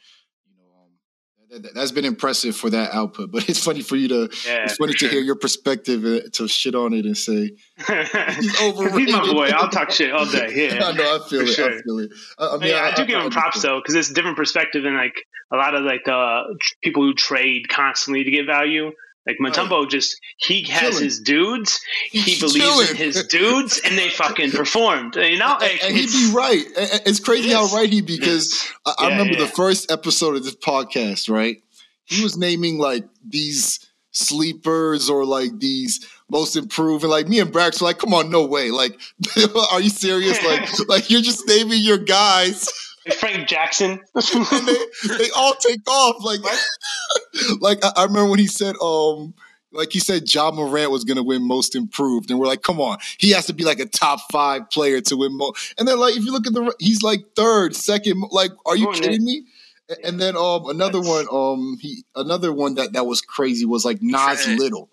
that, has been impressive for that output. But <laughs> it's funny for you to yeah, it's funny to hear your perspective uh, to shit on it and say <laughs> he's overrated. he's my boy. I'll talk shit all day. Yeah, <laughs> I know. I feel it. Sure. I feel it. I, I mean, yeah, I, I do give him props though because it's a different perspective than like a lot of like the people who trade constantly to get value. Like Mutombo oh. just he has chilling. his dudes. He believes chilling. in his dudes, and they fucking performed. You know, and, and he'd be right. It's crazy it how right he because I, yeah, remember yeah. the first episode of this podcast. Right, he was naming like these sleepers or like these most improved, and like me and Brax were like, "Come on, no way! Like, <laughs> are you serious? Like, <laughs> like you're just naming your guys." Frank Jackson. <laughs> they, they all take off. Like, <laughs> like I, I, remember when he said, um, like he said, Ja Morant was gonna win most improved, and we're like, come on, he has to be like a top five player to win most. And then like if you look at the, he's like third, second. Like, are you kidding me? And then um another one um he another one that that was crazy was like Nas Trent. Little.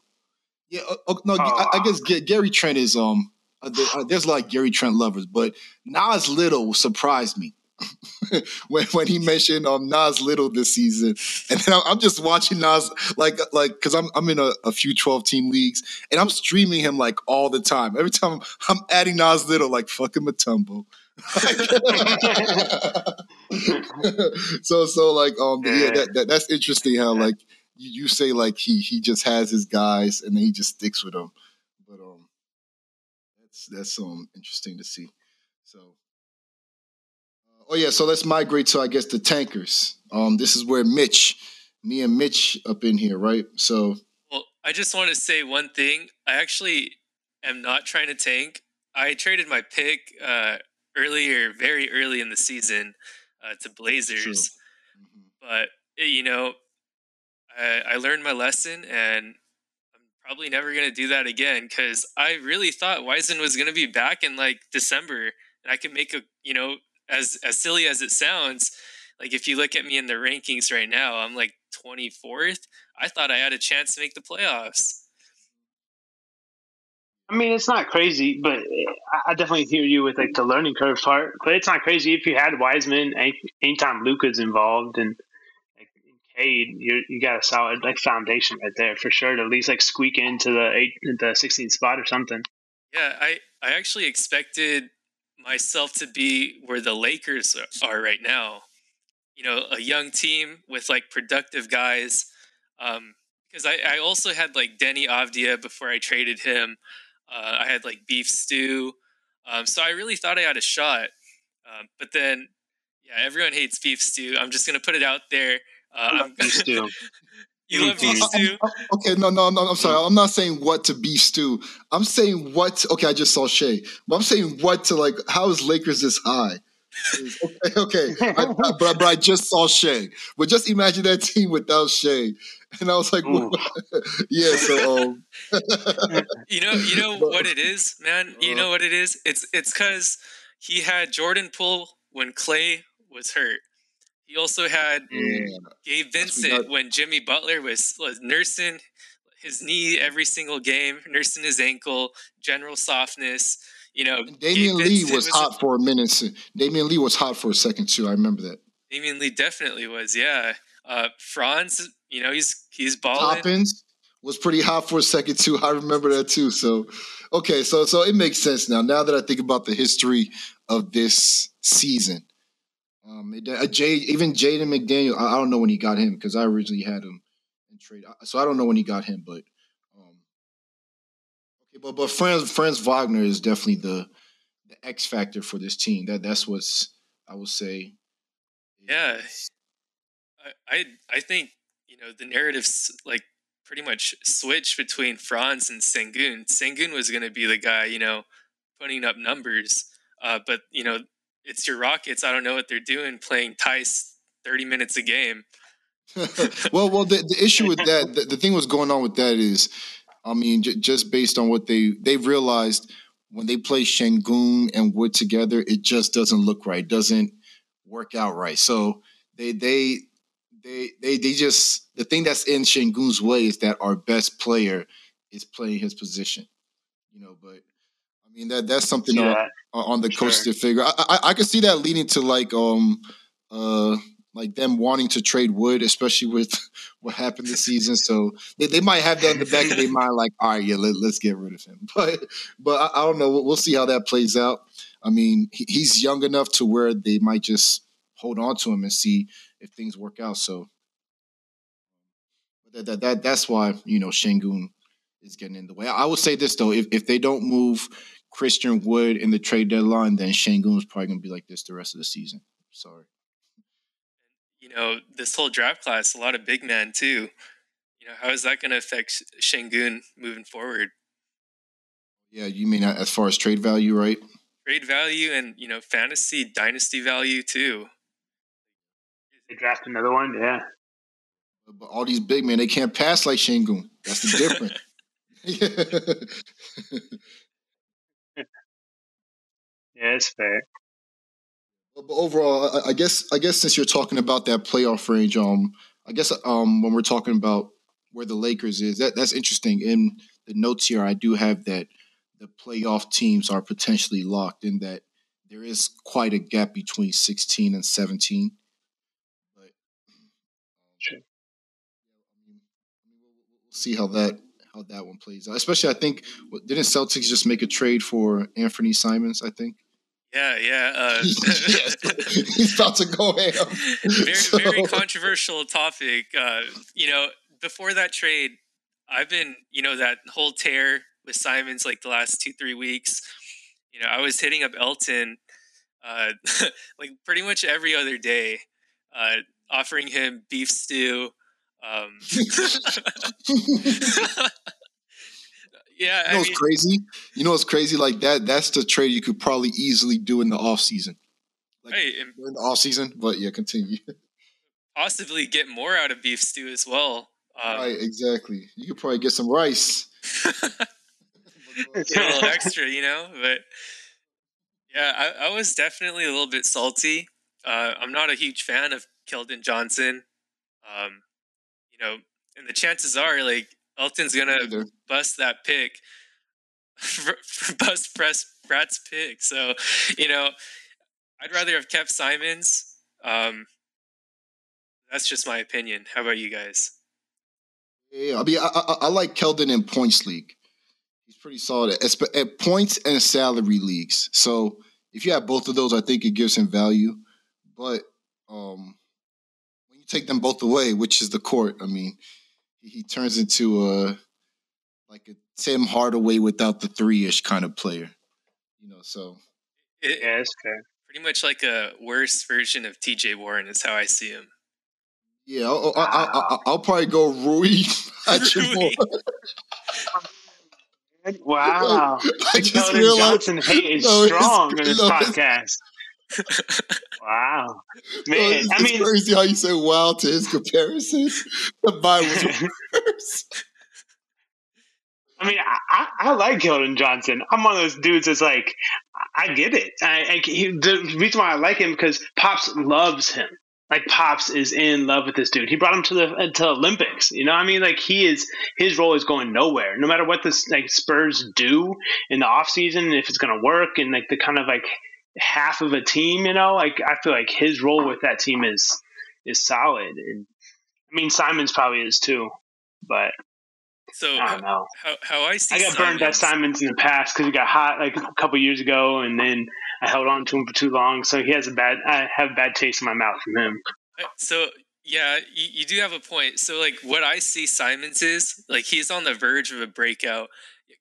Yeah, uh, no, I, I, guess Gary Trent is um. Uh, uh, there's a lot of Gary Trent lovers, but Nas Little surprised me. <laughs> when when he mentioned um Nas Little this season, and then I'm just watching Nas like like because I'm I'm in a, a, few 12 team leagues and I'm streaming him like all the time. Every time I'm adding Nas Little, like fucking Mutombo. <laughs> so so like um yeah that, that that's interesting how like you, you say like he he just has his guys and then he just sticks with them, but um that's that's um interesting to see. So Oh yeah, so let's migrate to I guess the tankers. Um, this is where Mitch, me and Mitch up in here, right? So. Well, I just want to say one thing. I actually am not trying to tank. I traded my pick uh, earlier, very early in the season, uh, to Blazers, mm-hmm. but eh, you know, I, I learned my lesson, and I'm probably never going to do that again because I really thought Wiseman was going to be back in like December, and I could make a you know as as silly as it sounds, like if you look at me in the rankings right now, I'm like 24th. I thought I had a chance to make the playoffs. I mean, it's not crazy, but eh, I definitely hear you with like the learning curve part. But it's not crazy if you had Wiseman, anytime Luka's involved, and like Cade, you you got a solid like foundation right there for sure to at least like squeak into the eight, the 16th spot or something. Yeah, I I actually expected myself to be where the Lakers are right now. You know, a young team with like productive guys. Um, because I, I also had like Deni Avdija before I traded him. Uh, I had like Beef Stew. Um, so I really thought I had a shot. Um, but then, yeah, everyone hates Beef Stew. I'm just going to put it out there. Uh, beef Stew. <laughs> <laughs> You love beef stew? Okay, no, no, no. I'm sorry. I'm not saying what to beef stew. I'm saying what. Okay, I just saw Shai, but I'm saying what to like. How is Lakers this high? <laughs> okay, okay. I, I, but, but I just saw Shai. But just imagine that team without Shai, and I was like, <laughs> yeah. So, um. <laughs> you know, you know but, what it is, man. You uh, know what it is. It's it's because he had Jordan Poole when Clay was hurt. He also had yeah. Gabe Vincent when Jimmy Butler was, was nursing his knee every single game, nursing his ankle, general softness. You know, and Damion Lee was, was, hot a, for a minute. Damion Lee was hot for a second too. I remember that. Damion Lee definitely was. Yeah, uh, Franz. You know, he's he's balling. Toppins was pretty hot for a second too. I remember that too. So, okay, so so it makes sense now. Now that I think about the history of this season, um, uh, Jay, even Jaden McDaniel, I, I, don't know when he got him because I originally had him in trade, so I don't know when he got him. But um, okay, but but Franz Franz Wagner is definitely the the X factor for this team. That that's what's I would say. Yeah, I I, I think you know the narratives like pretty much switch between Franz and Sengun. Sengun was going to be the guy, you know, putting up numbers, uh, but you know it's your Rockets. I don't know what they're doing playing Tice thirty minutes a game. <laughs> well, well, the, the issue with that, the, the, thing was going on with that is, I mean, j- just based on what they they realized when they play Sengun and Wood together, it just doesn't look right. Doesn't work out right. So they they they they they just the thing that's in Sengun's way is that our best player is playing his position. You know, but I mean that that's something on, on, the coach sure. to figure. I, I I could see that leading to like um uh like them wanting to trade Wood, especially with <laughs> what happened this season. So they, they might have that in the back of their mind, like, all right, yeah, let, us get rid of him. <laughs> But but I, I, don't know. We'll see how that plays out. I mean, he, he's young enough to where they might just hold on to him and see if things work out. So that, that, that that's why you know Sengun is getting in the way. I would say this though: if if they don't move Christian Wood in the trade deadline, then Sengun is probably going to be like this the rest of the season. Sorry you know, this whole draft class, a lot of big men too. You know, how is that going to affect Sengun moving forward? Yeah, you mean as far as trade value, right? Trade value and you know, fantasy dynasty value too. They draft another one, yeah. But all these big men, they can't pass like Sengun. That's the difference. <laughs> <laughs> yeah, it's fair. But overall, I guess I guess since you're talking about that playoff range, um, I guess um, when we're talking about where the Lakers is, that that's interesting. In the notes here, I do have that the playoff teams are potentially locked in that there is quite a gap between 16 and 17. But um, sure. we'll see how that how that one plays out. Especially, I think didn't Celtics just make a trade for Anthony Simons? I think. Yeah, yeah. Uh, <laughs> <laughs> He's about to go ham. Very, so. very controversial topic. Uh, you know, before that trade, I've been, you know, that whole tear with Simons like the last two, three weeks. You know, I was hitting up Elton uh, <laughs> like pretty much every other day, uh, offering him beef stew. Um, Yeah, you know what's crazy? You know what's crazy? Like that. That's the trade you could probably easily do in the off season. Like right, in the off season, but yeah, continue. <laughs> Possibly get more out of beef stew as well. Um, right, exactly. You could probably get some rice. <laughs> <laughs> get a little extra, you know. But yeah, I, I was definitely a little bit salty. Uh, I'm not a huge fan of Keldon Johnson. Um, you know, and the chances are, like, Elton's gonna Either. bust that pick, <laughs> bust press Brat's pick. So, you know, I'd rather have kept Simons. Um, that's just my opinion. How about you guys? Yeah, I mean, I, I, I like Keldon in points league. He's pretty solid at, at points and salary leagues. So if you have both of those, I think it gives him value. But um, when you take them both away, which is the court, I mean, he turns into a like a Tim Hardaway without the three ish kind of player. You know, so it, yeah, it's fair. Pretty much like a worse version of T.J. Warren is how I see him. Yeah, I'll, I'll, I'll probably go Rui. <laughs> Rui. wow, <laughs> I just realized, Johnson hate is <laughs> no, strong in this no, podcast. Wow, <laughs> oh, man! Oh, it's, I mean, crazy how you say "wow" to his comparison. <laughs> The Bible was <laughs> worse. I mean, I, I like Keldon Johnson. I'm one of those dudes that's like, I get it. I, I he, the reason why I like him because Pops loves him. Like Pops is in love with this dude. He brought him to the uh, to Olympics. You know, what I mean, like he is his role is going nowhere. No matter what the like Spurs do in the off season, if it's going to work, and like the kind of like half of a team, you know, like I feel like his role with that team is is solid. And I mean Simons probably is too, but so I don't know. How, how I see I got Simons. burned by Simons in the past because he got hot like a couple years ago, and then I held on to him for too long. So he has a bad. I have a bad taste in my mouth from him. So yeah, you, you do have a point. So like what I see Simons is like he's on the verge of a breakout,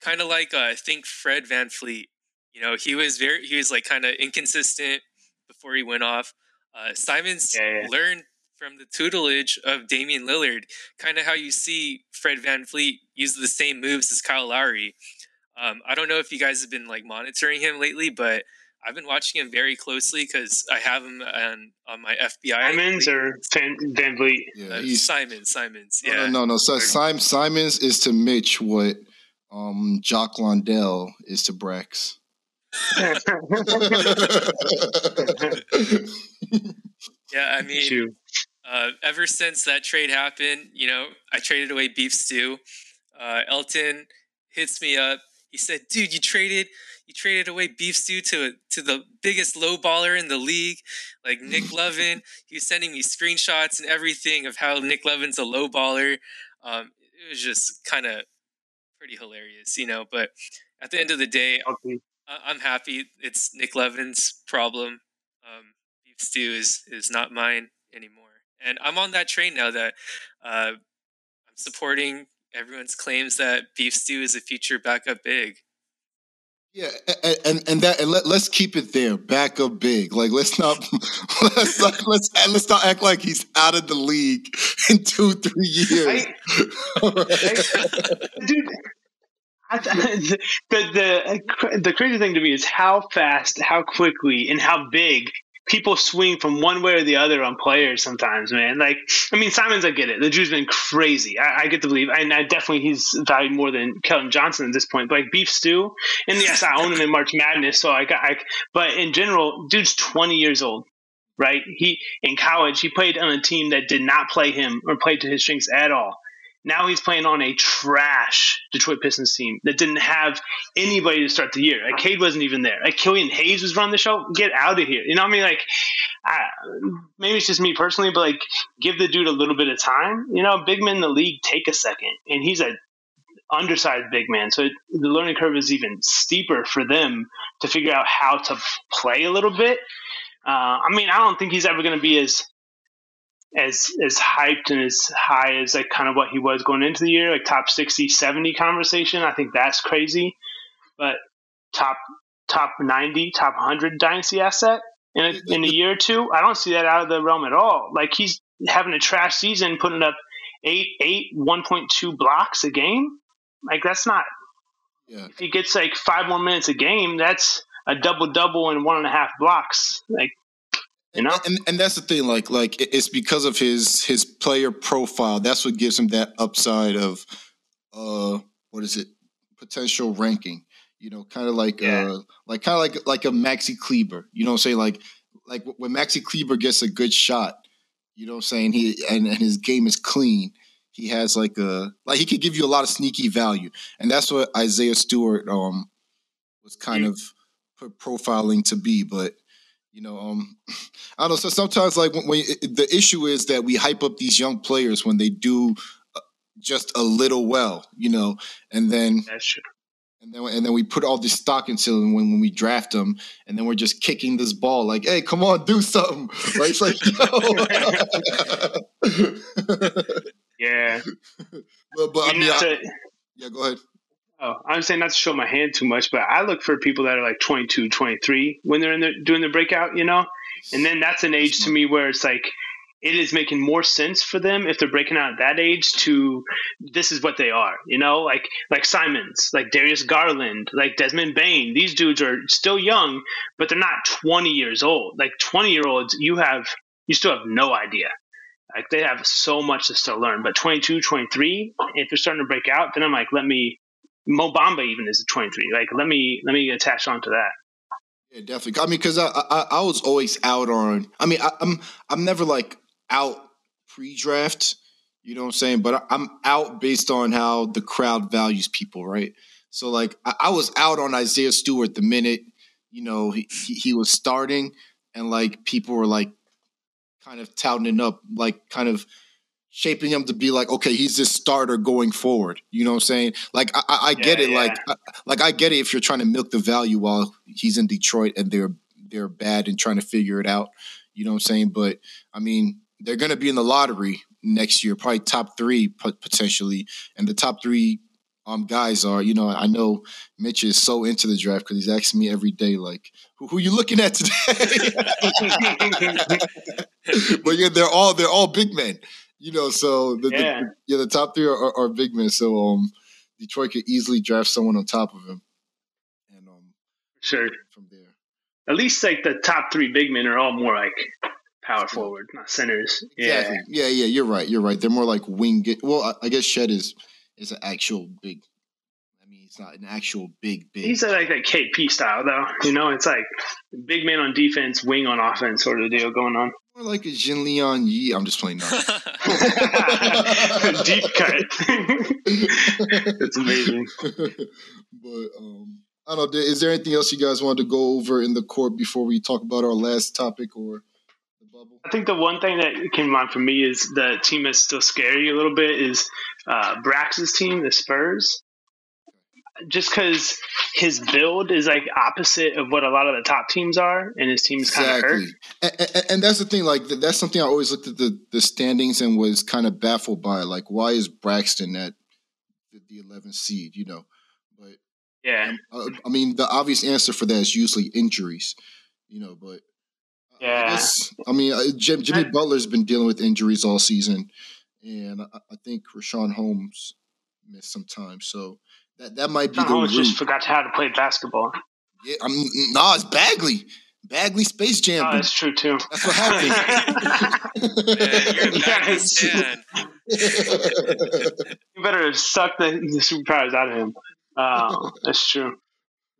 kind of like uh, I think Fred VanVleet you know, he was very he was like kind of inconsistent before he went off. Uh, Simons yeah, yeah. learned from the tutelage of Damian Lillard, kind of how you see Fred Van VanVleet use the same moves as Kyle Lowry. Um, I don't know if you guys have been like monitoring him lately, but I've been watching him very closely because I have him on, on my FBI. Simons or Van, VanVleet? Yeah, uh, Simons. Simons. Yeah. No, no, no. So Simons is to Mitch what um, Jock Landale is to Brax. <laughs> yeah, I mean, uh, ever since that trade happened, you know, I traded away Beef Stew. Uh, Elton hits me up. He said, "Dude, you traded you traded away Beef Stew to to the biggest low baller in the league, like Nick <laughs> Levin. He was sending me screenshots and everything of how Nick Levin's a low baller. Um, it was just kind of pretty hilarious, you know. But at the end of the day, okay. I'm happy. It's Nick Levin's problem. Um, beef stew is is not mine anymore, and I'm on that train now. That uh, I'm supporting everyone's claims that beef stew is a future backup big. Yeah, and and, and that and let, us keep it there. Backup big. Like let's not <laughs> let's not, let's let's not act like he's out of the league in two three years. I, <laughs> I, dude, <laughs> the, the the crazy thing to me is how fast, how quickly, and how big people swing from one way or the other on players sometimes, man. Like, I mean, Simons, I get it. The Drew's been crazy. I, I get to believe, and I definitely he's valued more than Keldon Johnson at this point. But like Beef Stew, and yes, I own him in March Madness, so I got. I, but in general, dude's twenty years old, right? He in college he played on a team that did not play him or played to his strengths at all. Now he's playing on a trash Detroit Pistons team that didn't have anybody to start the year. Like Cade wasn't even there. Like Killian Hayes was running the show. Get out of here. You know what I mean? Like, I, maybe it's just me personally, but like, give the dude a little bit of time. You know, big men in the league take a second, and he's a undersized big man, so the learning curve is even steeper for them to figure out how to play a little bit. Uh, I mean, I don't think he's ever going to be as as as hyped and as high as like kind of what he was going into the year, like top 60, 70 conversation. I think that's crazy. But top top 90, top 100 dynasty asset in a, in a year or two, I don't see that out of the realm at all. Like he's having a trash season, putting up eight, eight, 1.2 blocks a game. Like that's not. Yeah. If he gets like five more minutes a game, that's a double double and one and a half blocks. Like you know? And and that's the thing, like like it's because of his his player profile. That's what gives him that upside of uh what is it? Potential ranking. You know, kind of like yeah. uh like kind of like like a Maxi Kleber. You know what I'm saying? Like like when Maxi Kleber gets a good shot, you know what I'm saying? He and, and his game is clean. He has like a like he could give you a lot of sneaky value. And that's what Isaiah Stewart um was kind yeah. of profiling to be, but you know, um, I don't know. So sometimes, like when, when it, the issue is that we hype up these young players when they do uh, just a little well, you know, and then. And then, and then we put all this stock into them when, when we draft them, and then we're just kicking this ball like, "Hey, come on, do something!" <laughs> Right? It's like, <laughs> <laughs> yeah. But, but I mean, I, yeah. Go ahead. Oh, I'm saying not to show my hand too much, but I look for people that are like 22, 23 when they're in the, doing the breakout, you know? And then that's an age to me where it's like it is making more sense for them if they're breaking out at that age to this is what they are, you know? Like like Simons, like Darius Garland, like Desmond Bane. These dudes are still young, but they're not 20 years old. Like 20 year olds, you have you still have no idea. Like they have so much to still learn. But 22, 23, if they're starting to break out, then I'm like, let me Mo Bamba even is a 23. Like let me let me attach on to that. Yeah, definitely. I mean, because I, I, I was always out on. I mean, I, I'm I'm never like out pre-draft. You know what I'm saying? But I'm out based on how the crowd values people, right? So like I, I was out on Isaiah Stewart the minute you know he, he, he was starting, and like people were like kind of touting up, like kind of shaping him to be like, okay, he's this starter going forward. You know what I'm saying? Like I, I get yeah, it. Yeah. Like I, like I get it if you're trying to milk the value while he's in Detroit and they're they're bad and trying to figure it out. You know what I'm saying? But I mean, they're going to be in the lottery next year, probably top three potentially, and the top three um guys are. You know, I know Mitch is so into the draft because he's asking me every day, like, who, who you looking at today? <laughs> <laughs> but yeah, they're all they're all big men. You know, so the, yeah. the yeah the top three are, are, big men. So um, Detroit could easily draft someone on top of him. And um, sure from there, at least like the top three big men are all more like power forward, not centers. Exactly. Yeah, yeah, yeah. You're right. You're right. They're more like wing. Well, I, I guess Chet is is an actual big. I mean, it's not an actual big big. He's like that KP style though. You know, it's like big man on defense, wing on offense, sort of deal going on. More like a Jianlian Yi. I'm just playing. Deep cut. <laughs> it's amazing. <laughs> but um, I don't know. Is there anything else you guys wanted to go over in the court before we talk about our last topic or? bubble? I think the one thing that came to mind for me is the team that's still scary a little bit is uh, Brax's team, the Spurs. Just because his build is like opposite of what a lot of the top teams are, and his team's kind of hurt. And, and, and, that's the thing. Like that's something I always looked at the the standings and was kind of baffled by. Like, why is Braxton at the 11th seed? You know, but yeah, um, uh, I mean, the obvious answer for that is usually injuries. You know, but yeah. I, guess, I mean, uh, Jim, Jimmy Butler's been dealing with injuries all season, and I, I think Richaun Holmes missed some time. So that that might be. Holmes just forgot how to play basketball. Yeah, I'm nah. It's Bagley. Bagley Space Jam. Oh, that's true too. That's what happened. <laughs> <laughs> <laughs> you better suck the, the superpowers out of him. Uh, that's true.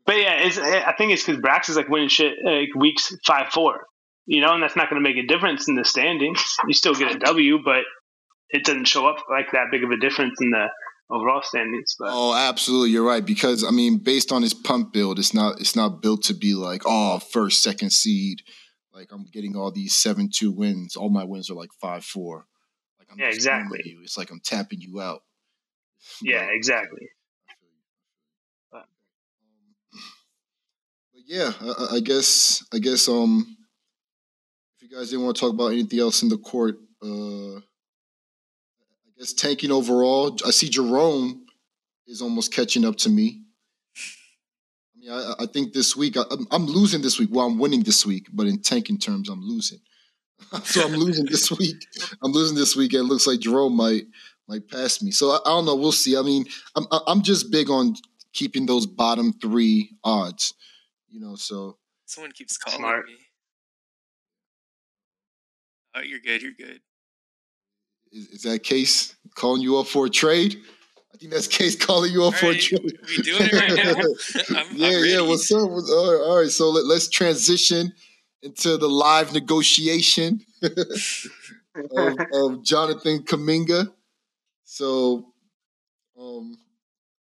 But yeah, it's, I think it's because Brax is like winning shit like weeks five four you know, and that's not going to make a difference in the standings. You still get a W, but it doesn't show up like that big of a difference in the overall standings. But. Oh, absolutely, you're right. Because I mean, based on his punt build, it's not it's not built to be like oh first second seed. Like I'm getting all these seven two wins. All my wins are like five four. Like I'm yeah, exactly. You. It's like I'm tapping you out. Yeah, but, exactly. But, but yeah, I, I guess I guess um if you guys didn't want to talk about anything else in the court, uh, I guess tanking overall. I see Jerome is almost catching up to me. I mean, I, I think this week I, am losing this week. Well, I'm winning this week, but in tanking terms, I'm losing. <laughs> so I'm losing this week. I'm losing this week, and it looks like Jerome might might pass me. So I, I don't know. We'll see. I mean, I'm I'm just big on keeping those bottom three odds. You know, so someone keeps calling Smart. me. Oh, you're good. You're good. Is, is, that case calling you up for a trade? I think that's <laughs> case calling you up all for right, a trade. We doing it right now. <laughs> I'm, yeah, I'm yeah. What's up? All right, all right. So let, us transition into the live negotiation <laughs> of, of, Jonathan Kuminga. So, um,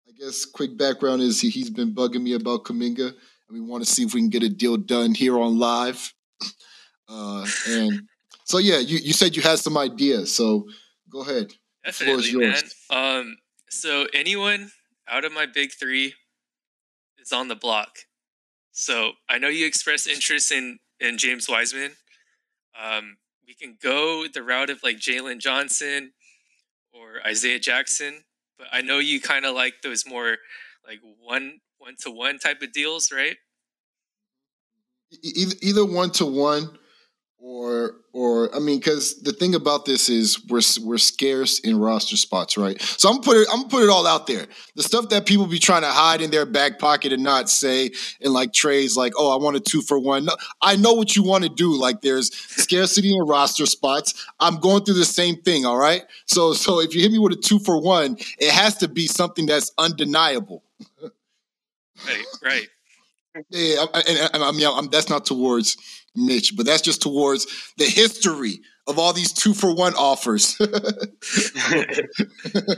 I guess quick background is he, he's been bugging me about Kuminga, and we want to see if we can get a deal done here on live. Uh, and so yeah, you, you said you had some ideas. So go ahead. Definitely, man. Um, so anyone out of my big three is on the block. So I know you expressed interest in in James Wiseman. Um, we can go the route of like Jalen Johnson or Isaiah Jackson, but I know you kind of like those more like one one to one type of deals, right? Either, either one to one or or I mean, because the thing about this is we're we're scarce in roster spots, right? So I'm put it I'm put it all out there. The stuff that people be trying to hide in their back pocket and not say, and like trades, like, oh, I want a two for one. I know what you want to do. Like, there's scarcity in roster spots. I'm going through the same thing. All right. So so if you hit me with a two for one, it has to be something that's undeniable. right. Right. Yeah, and, and I mean, I'm, that's not towards Mitch, but that's just towards the history of all these two for one offers. <laughs>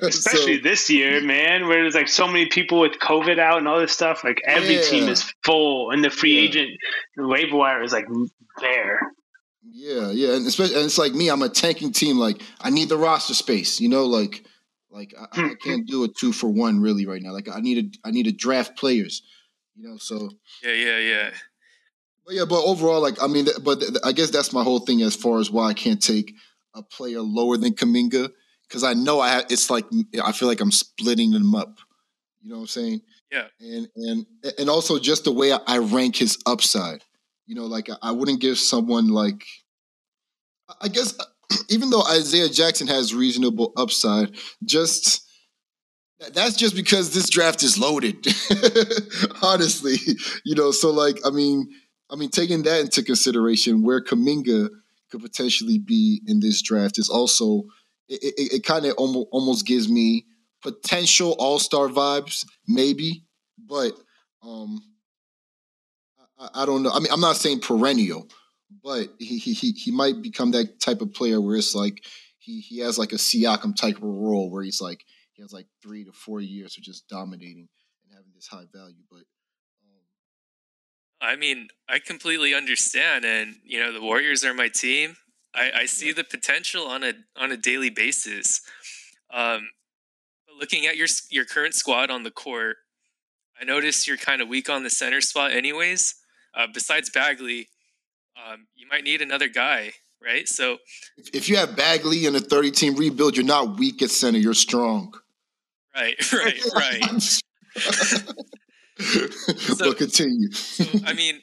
Especially so, this year, man, where there's like so many people with COVID out and all this stuff. Like every yeah. team is full, and the free yeah. agent the waiver wire is like there. Yeah, yeah, and especially and it's like me. I'm a tanking team. Like I need the roster space. You know, like like I, I hmm, hmm. can't do a two for one really right now. Like I need a I need to draft players. You know, so yeah, yeah, yeah. But yeah, but overall, like I mean, but I guess that's my whole thing as far as why I can't take a player lower than Kuminga because I know I have, it's like I feel like I'm splitting them up. You know what I'm saying? Yeah. And and and also just the way I rank his upside. You know, like I wouldn't give someone like I guess uh, <clears throat> even though Isaiah Jackson has reasonable upside, just that's just because this draft is loaded. <laughs> Honestly, you know, so like I mean, I mean taking that into consideration where Kuminga could potentially be in this draft is also it, it, it kind of almost, almost gives me potential all-star vibes maybe, but um I, I don't know. I mean, I'm not saying perennial, but he he he might become that type of player where it's like he he has like a Siakam type of role where he's like he has like three to four years of just dominating and having this high value. But um, I mean, I completely understand, and you know, the Warriors are my team. I, I see yeah. the potential on a on a daily basis. Um, but looking at your your current squad on the court, I notice you're kind of weak on the center spot, anyways. Uh, besides Bagley, um, you might need another guy, right? So if you have Bagley in a 30 team rebuild, you're not weak at center, you're strong. Right, <laughs> right, right. <laughs> <laughs> so, continue. so, I mean,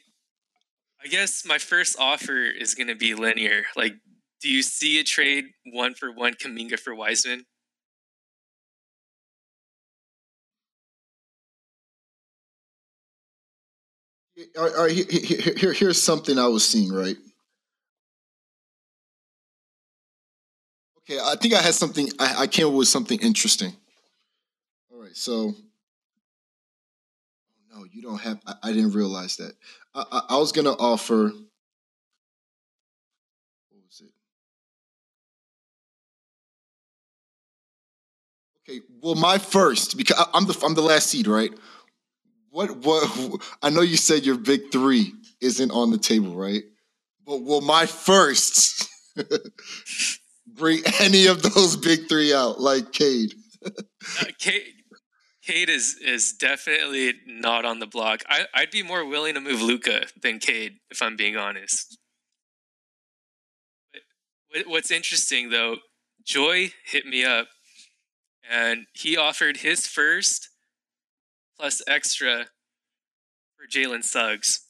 I guess my first offer is going to be linear. Like, do you see a trade one for one Kuminga for Wiseman? all right, here, here, here's something I was seeing, right? Okay, I think I had something, I, I came up with something interesting. All right, so, oh, no, you don't have, I, I didn't realize that. I, I, I was to offer, what was it? Okay, well, my first, because I'm the, I'm the last seed, right? what what <laughs> I know you said your big three isn't on the table, right? But will my first <laughs> bring <laughs> any of those big three out, like Cade? uh, Cade, Cade is is definitely not on the block. I, I'd be more willing to move Luka than Cade, if I'm being honest. But what's interesting though, Joy hit me up, and he offered his first plus extra for Jalen Suggs.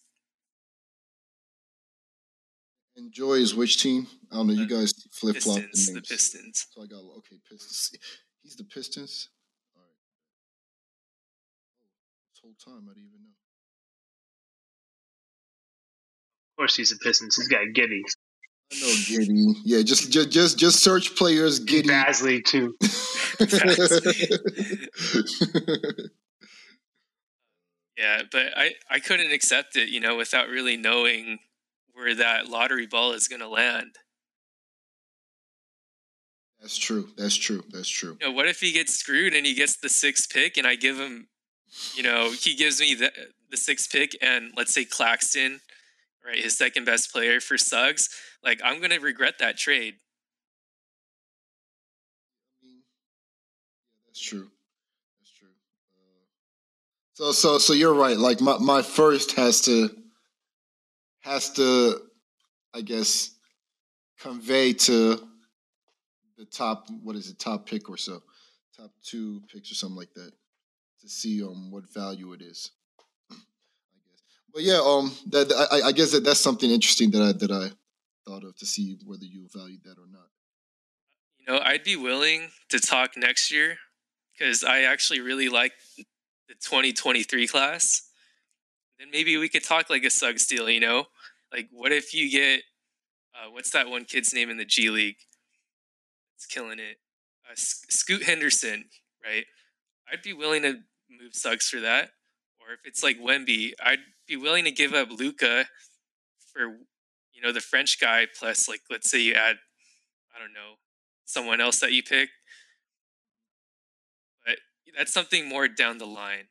And Joy is which team? I don't know. You guys flip flop the names. The Pistons. So I got okay. Pistons. <laughs> He's the Pistons. All right. Oh, this whole time I didn't even know. Of course, he's the Pistons. He's got Giddey. I know Giddey. Yeah, just just just just search players. Giddey. Bazley too. <laughs> <laughs> Yeah, but I, I couldn't accept it, you know, without really knowing where that lottery ball is going to land. That's true. That's true. That's true. You know, what if he gets screwed and he gets the sixth pick and I give him, you know, he gives me the the sixth pick and let's say Claxton, right, his second best player for Suggs. Like I'm gonna regret that trade. that's true. That's true. Uh So so so you're right. Like my, my first has to has to I guess convey to the top what is it, top pick or so. Top two picks or something like that to see um what value it is. <clears throat> I guess. But yeah, um that I, I guess that that's something interesting that I that I thought of to see whether you valued that or not. You know, I'd be willing to talk next year because I actually really like the 2023 class, then maybe we could talk like a Suggs deal, you know? Like, what if you get, uh, what's that one kid's name in the G League? It's killing it. Uh, Scoot Henderson, right? I'd be willing to move Suggs for that. Or if it's like Wemby, I'd be willing to give up Luka for, you know, the French guy plus, like, let's say you add, I don't know, someone else that you pick But that's something more down the line.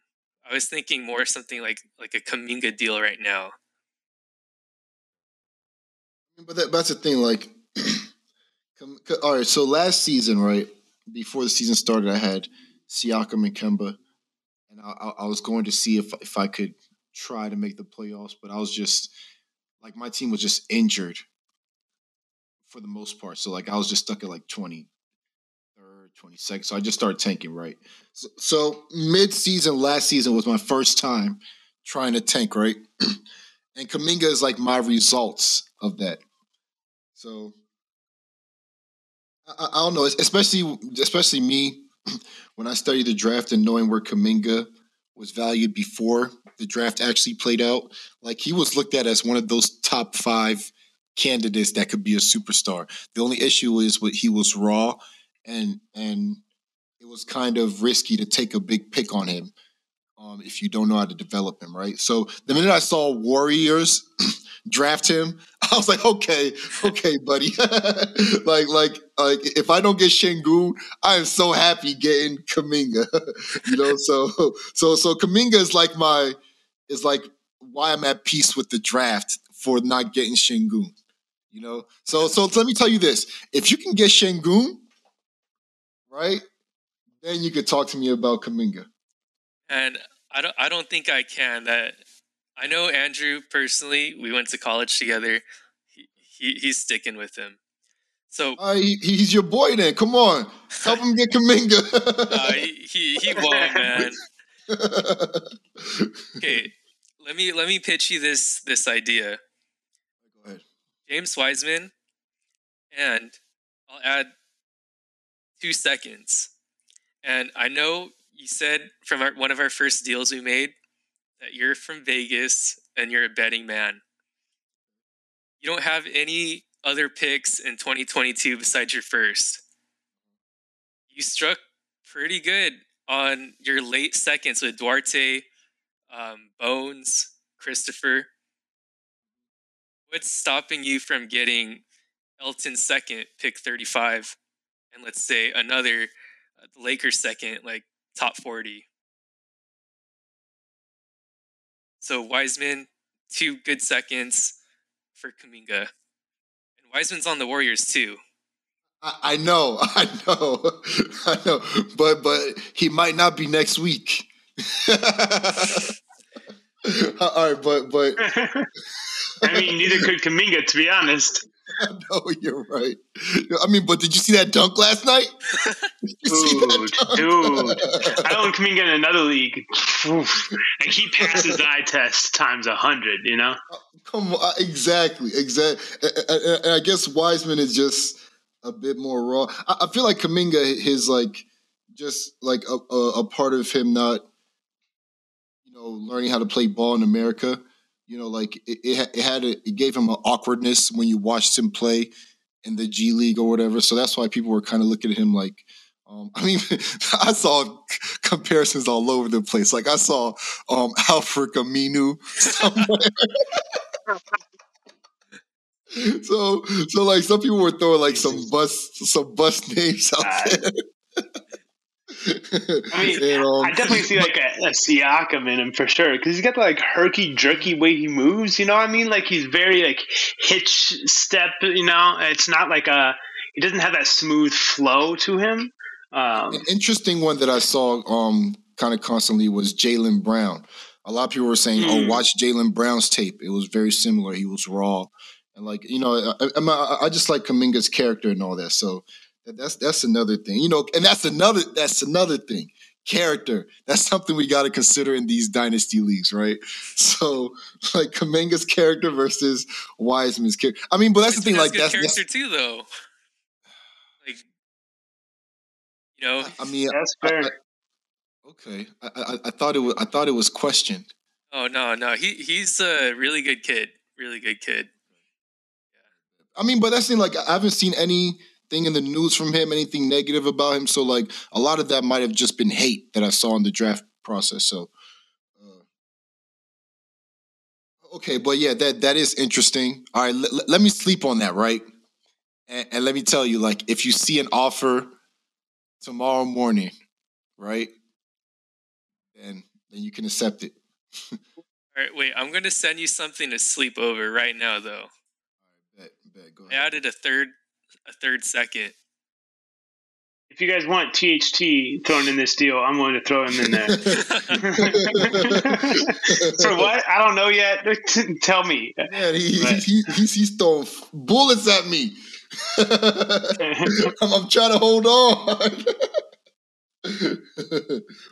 I was thinking more something like like a Kuminga deal right now. But that, that's the thing. Like, all right. So last season, right before the season started, I had Siakam and Kemba, and I, I was going to see if if I could try to make the playoffs, but I was just like my team was just injured for the most part. So like I was just stuck at like 20, 22nd. So I just started tanking, right? So, so mid season, last season was my first time trying to tank, right? <clears throat> and Kuminga is like my results of that. So I, I don't know, especially especially me <clears throat> when I studied the draft and knowing where Kuminga was valued before the draft actually played out. Like he was looked at as one of those top five candidates that could be a superstar. The only issue is what he was raw and and it was kind of risky to take a big pick on him um, if you don't know how to develop him, right? So the minute I saw Warriors <clears throat> draft him, <laughs> I was like, okay, okay, buddy. <laughs> like, like, like, if I don't get Sengun, I am so happy getting Kuminga. <laughs> you know, so, so, so Kuminga is like my, is like why I'm at peace with the draft for not getting Sengun. You know, so, so let me tell you this: if you can get Sengun, right, then you could talk to me about Kuminga. And I don't I don't think I can. That I know Andrew personally. We went to college together. He, he he's sticking with him. So uh, he, he's your boy then. Come on, help him get Kuminga. uh, <laughs> he, he he won't, <laughs> man. okay, let me let me pitch you this this idea. Go ahead. James Wiseman, and I'll add two seconds. And I know you said from our, one of our first deals we made that you're from Vegas and you're a betting man. You don't have any other picks in 2022 besides your first. You struck pretty good on your late seconds with Duarte, um, Bones, Christopher. What's stopping you from getting Elton second, pick 35, and let's say another uh, Lakers second, like top 40. So Wiseman, two good seconds for Kuminga. And Wiseman's on the Warriors too. I, know, <laughs> I know, I know, but but he might not be next week. <laughs> All right, but but <laughs> I mean, neither could Kuminga, to be honest. <laughs> I know you're right. I mean, but did you see that dunk last night? dude, dude, I don't <laughs> come in another league. Oof. And he passes the eye test times a hundred. You know. Uh, come on, uh, exactly, exactly. And, I guess Wiseman is just a bit more raw. I, feel like Kuminga, his like, just like a, a, a part of him not, you know, learning how to play ball in America you know, like it, it, had a, it gave him an awkwardness when you watched him play in the G League or whatever. So that's why people were kind of looking at him like, um, <laughs> I mean, I saw comparisons all over the place. Like I saw um, <laughs> Al-Farouq Aminu somewhere. <laughs> so, so like some people were throwing like some bus, some bus names out there. I mean, <laughs> and, um, I definitely see like a, a Siakam in him for sure because he's got the like herky jerky way he moves. You know what I mean? Like he's very like hitch step. You know, it's not like a he doesn't have that smooth flow to him. Um, An interesting one that I saw um, kind of constantly was Jaylen Brown. A lot of people were saying, mm. "Oh, hmm. watch Jaylen Brown's tape. It was very similar. He was raw." And like you know, I, I, I just like Kuminga's character and all that. So that's that's another thing, you know, and that's another that's another thing. Character. That's something we got to consider in these dynasty leagues, right? <laughs> So, like Kuminga's character versus Wiseman's character. I mean, but that's the thing. Like that's good character that's, too, though. Like, you know, I, I mean, that's fair. I, okay, I, I thought it was I thought it was questioned. Oh no, no, he he's a really good kid, really good kid. Yeah. I mean, but that's the thing. Like, I haven't seen any thing in the news from him, anything negative about him. So like a lot of that might have just been hate that I saw in the draft process. So uh, okay, but yeah, that that is interesting. All right, l- let me sleep on that, right? And, and let me tell you, like, if you see an offer tomorrow morning, right, then then you can accept it. <laughs> All right, wait. I'm going to send you something to sleep over right now, though. All right, bet, bet. Go ahead. I added a third a third second. If you guys want THT thrown in this deal, I'm going to throw him in there. <laughs> For what? I don't know yet. <laughs> Tell me. Yeah, he, he, he's, he's throwing bullets at me. <laughs> I'm, I'm, trying to hold on.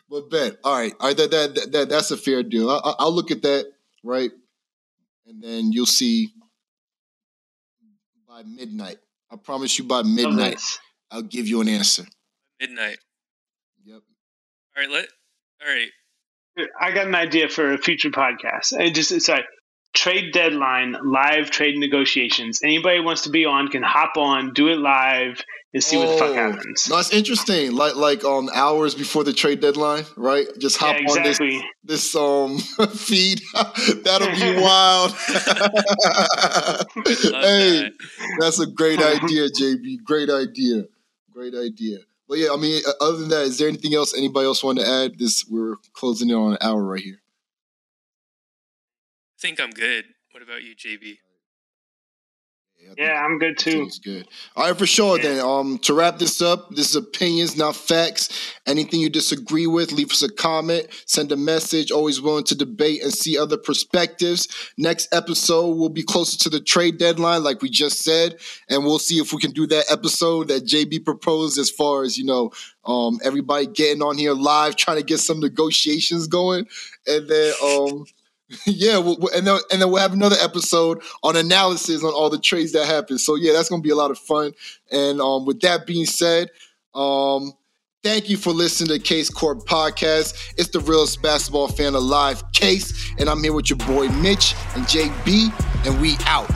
but bet. All right. All right. That, that, that, that's a fair deal. I, I'll look at that, right? And then you'll see by midnight. I promise you by midnight, I'll give you an answer. Midnight. Yep. All right. Let. All right. I got an idea for a future podcast. I just sorry, trade deadline live trade negotiations. Anybody wants to be on can hop on, do it live, and see oh, what the fuck oh, happens. No, that's interesting. Like like um hours before the trade deadline, right? Just hop yeah, exactly. on this this um <laughs> feed. <laughs> That'll be <laughs> wild. hey, that. that's a great idea, JB. Great idea. Great idea. But yeah, I mean, other than that, is there anything else anybody else want to add? This we're closing in on an hour right here. I think I'm good. What about you, JB? Yeah, I'm good too. It's good. All right, for sure. Yeah. Then, um, to wrap this up, this is opinions, not facts. Anything you disagree with, leave us a comment, send a message. Always willing to debate and see other perspectives. Next episode will be closer to the trade deadline, like we just said, and we'll see if we can do that episode that JB proposed, as far as you know, um, everybody getting on here live, trying to get some negotiations going, and then um. Yeah, we'll, and then and then we'll have another episode on analysis on all the trades that happen. So yeah, that's gonna be a lot of fun. And um, with that being said, um, thank you for listening to Case Court Podcast. It's the realest basketball fan alive, Case, and I'm here with your boy Mitch and JB, and we out.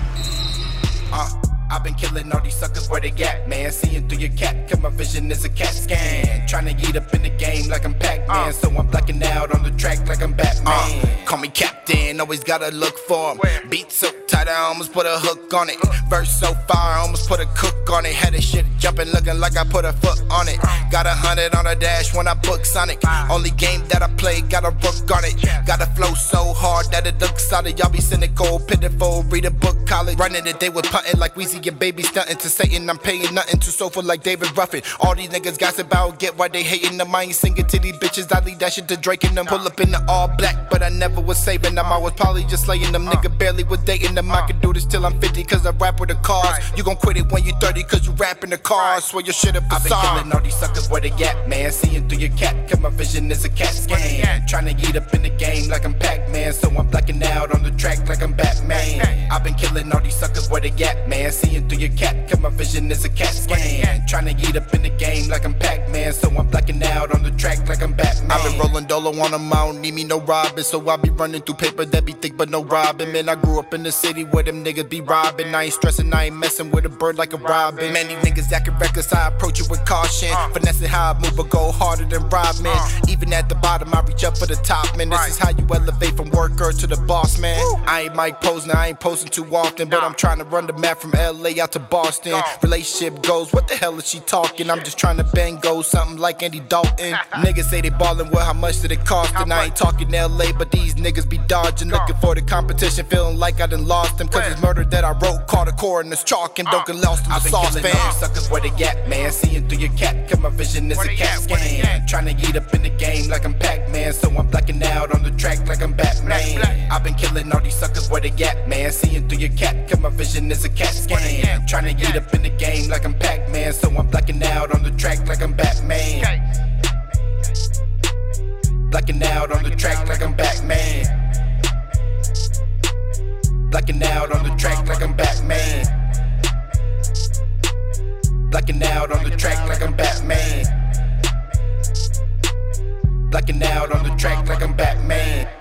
Uh. I've been killing all these suckers where they at, man. Seeing through your cat, cause my vision is a cat scan. Trying to get up in the game like I'm Pac Man. Uh. So I'm blacking out on the track like I'm Batman. Uh. Call me Captain, always gotta look for him. Beat so tight, I almost put a hook on it. Verse so far, I almost put a cook on it. Had this shit jumping, looking like I put a foot on it. Got a hundred on the dash when I book Sonic. Only game that I play, got a rook on it. Got a flow so hard that it looks solid. Y'all be cynical, pitiful, read a book, college. Running the day with putting like Weezy your baby stunting to Satan. I'm paying nothing to sofa like David Ruffin. All these niggas gossip about get why they hating them. I ain't singing to these bitches. I leave that shit to Drake and them. Pull up in the all black, but I never was saving them. I was probably just slaying them. Nigga barely was dating them. I can do this till I'm 50 cause I rap with the cars. You gon' quit it when you 30 cause you rap in the cars. Swear your shit up I've been killing all these suckers where they at, man. Seeing through your cat, cause my vision is a cat scan. Trying to get up in the game like I'm Pac Man. So I'm blacking out on the track like I'm Batman. I've been killing all these suckers where they at, man. Seeing through your cat, cause my vision is a cat scan. Trying to get up in the game like I'm Pac Man. So I'm blacking out on the track like I'm Batman. I've been rolling dolo on them, I don't need me no robbing. So I be running through paper that be thick, but no robbing. Man, I grew up in the city where them niggas be robbing. I ain't stressing, I ain't messing with a bird like a robin. Many niggas that acting reckless, I approach it with caution. Uh. Finessing how I move, but go harder than Rodman. Uh. Even at the bottom, I reach up for the top, man. This is how you elevate from worker to the boss, man. I ain't Mike Posner, I ain't posting too often, but I'm trying to run the map from LA out to Boston. Relationship goes, what the hell is she talking? I'm just trying to bang go something like Andy Dalton. <laughs> niggas say they ballin', well, how much did it cost? And I ain't talking LA, but these niggas be dodging. Looking for the competition, feeling like I done lost them. Cause it's murder that I wrote, caught a this chalk and don't get lost in the sauce, fam. suckers where they at, man. Seeing through your cat, cause my vision is a cat scan. Trying to get up in the game like I'm Pac Man. So I'm blacking out on the track like I'm Batman. I've been killing all these suckers where they at, man. Seeing through your cat, cause my vision is a cat scan. Slam. Trying to get up in the game like I'm Pac Man, so I'm blacking out on the track like I'm Batman. Blacking out on the track like I'm Batman. Blacking out on the track like I'm Batman. Blacking out on the track like I'm Batman. Blacking out on the track like I'm Batman.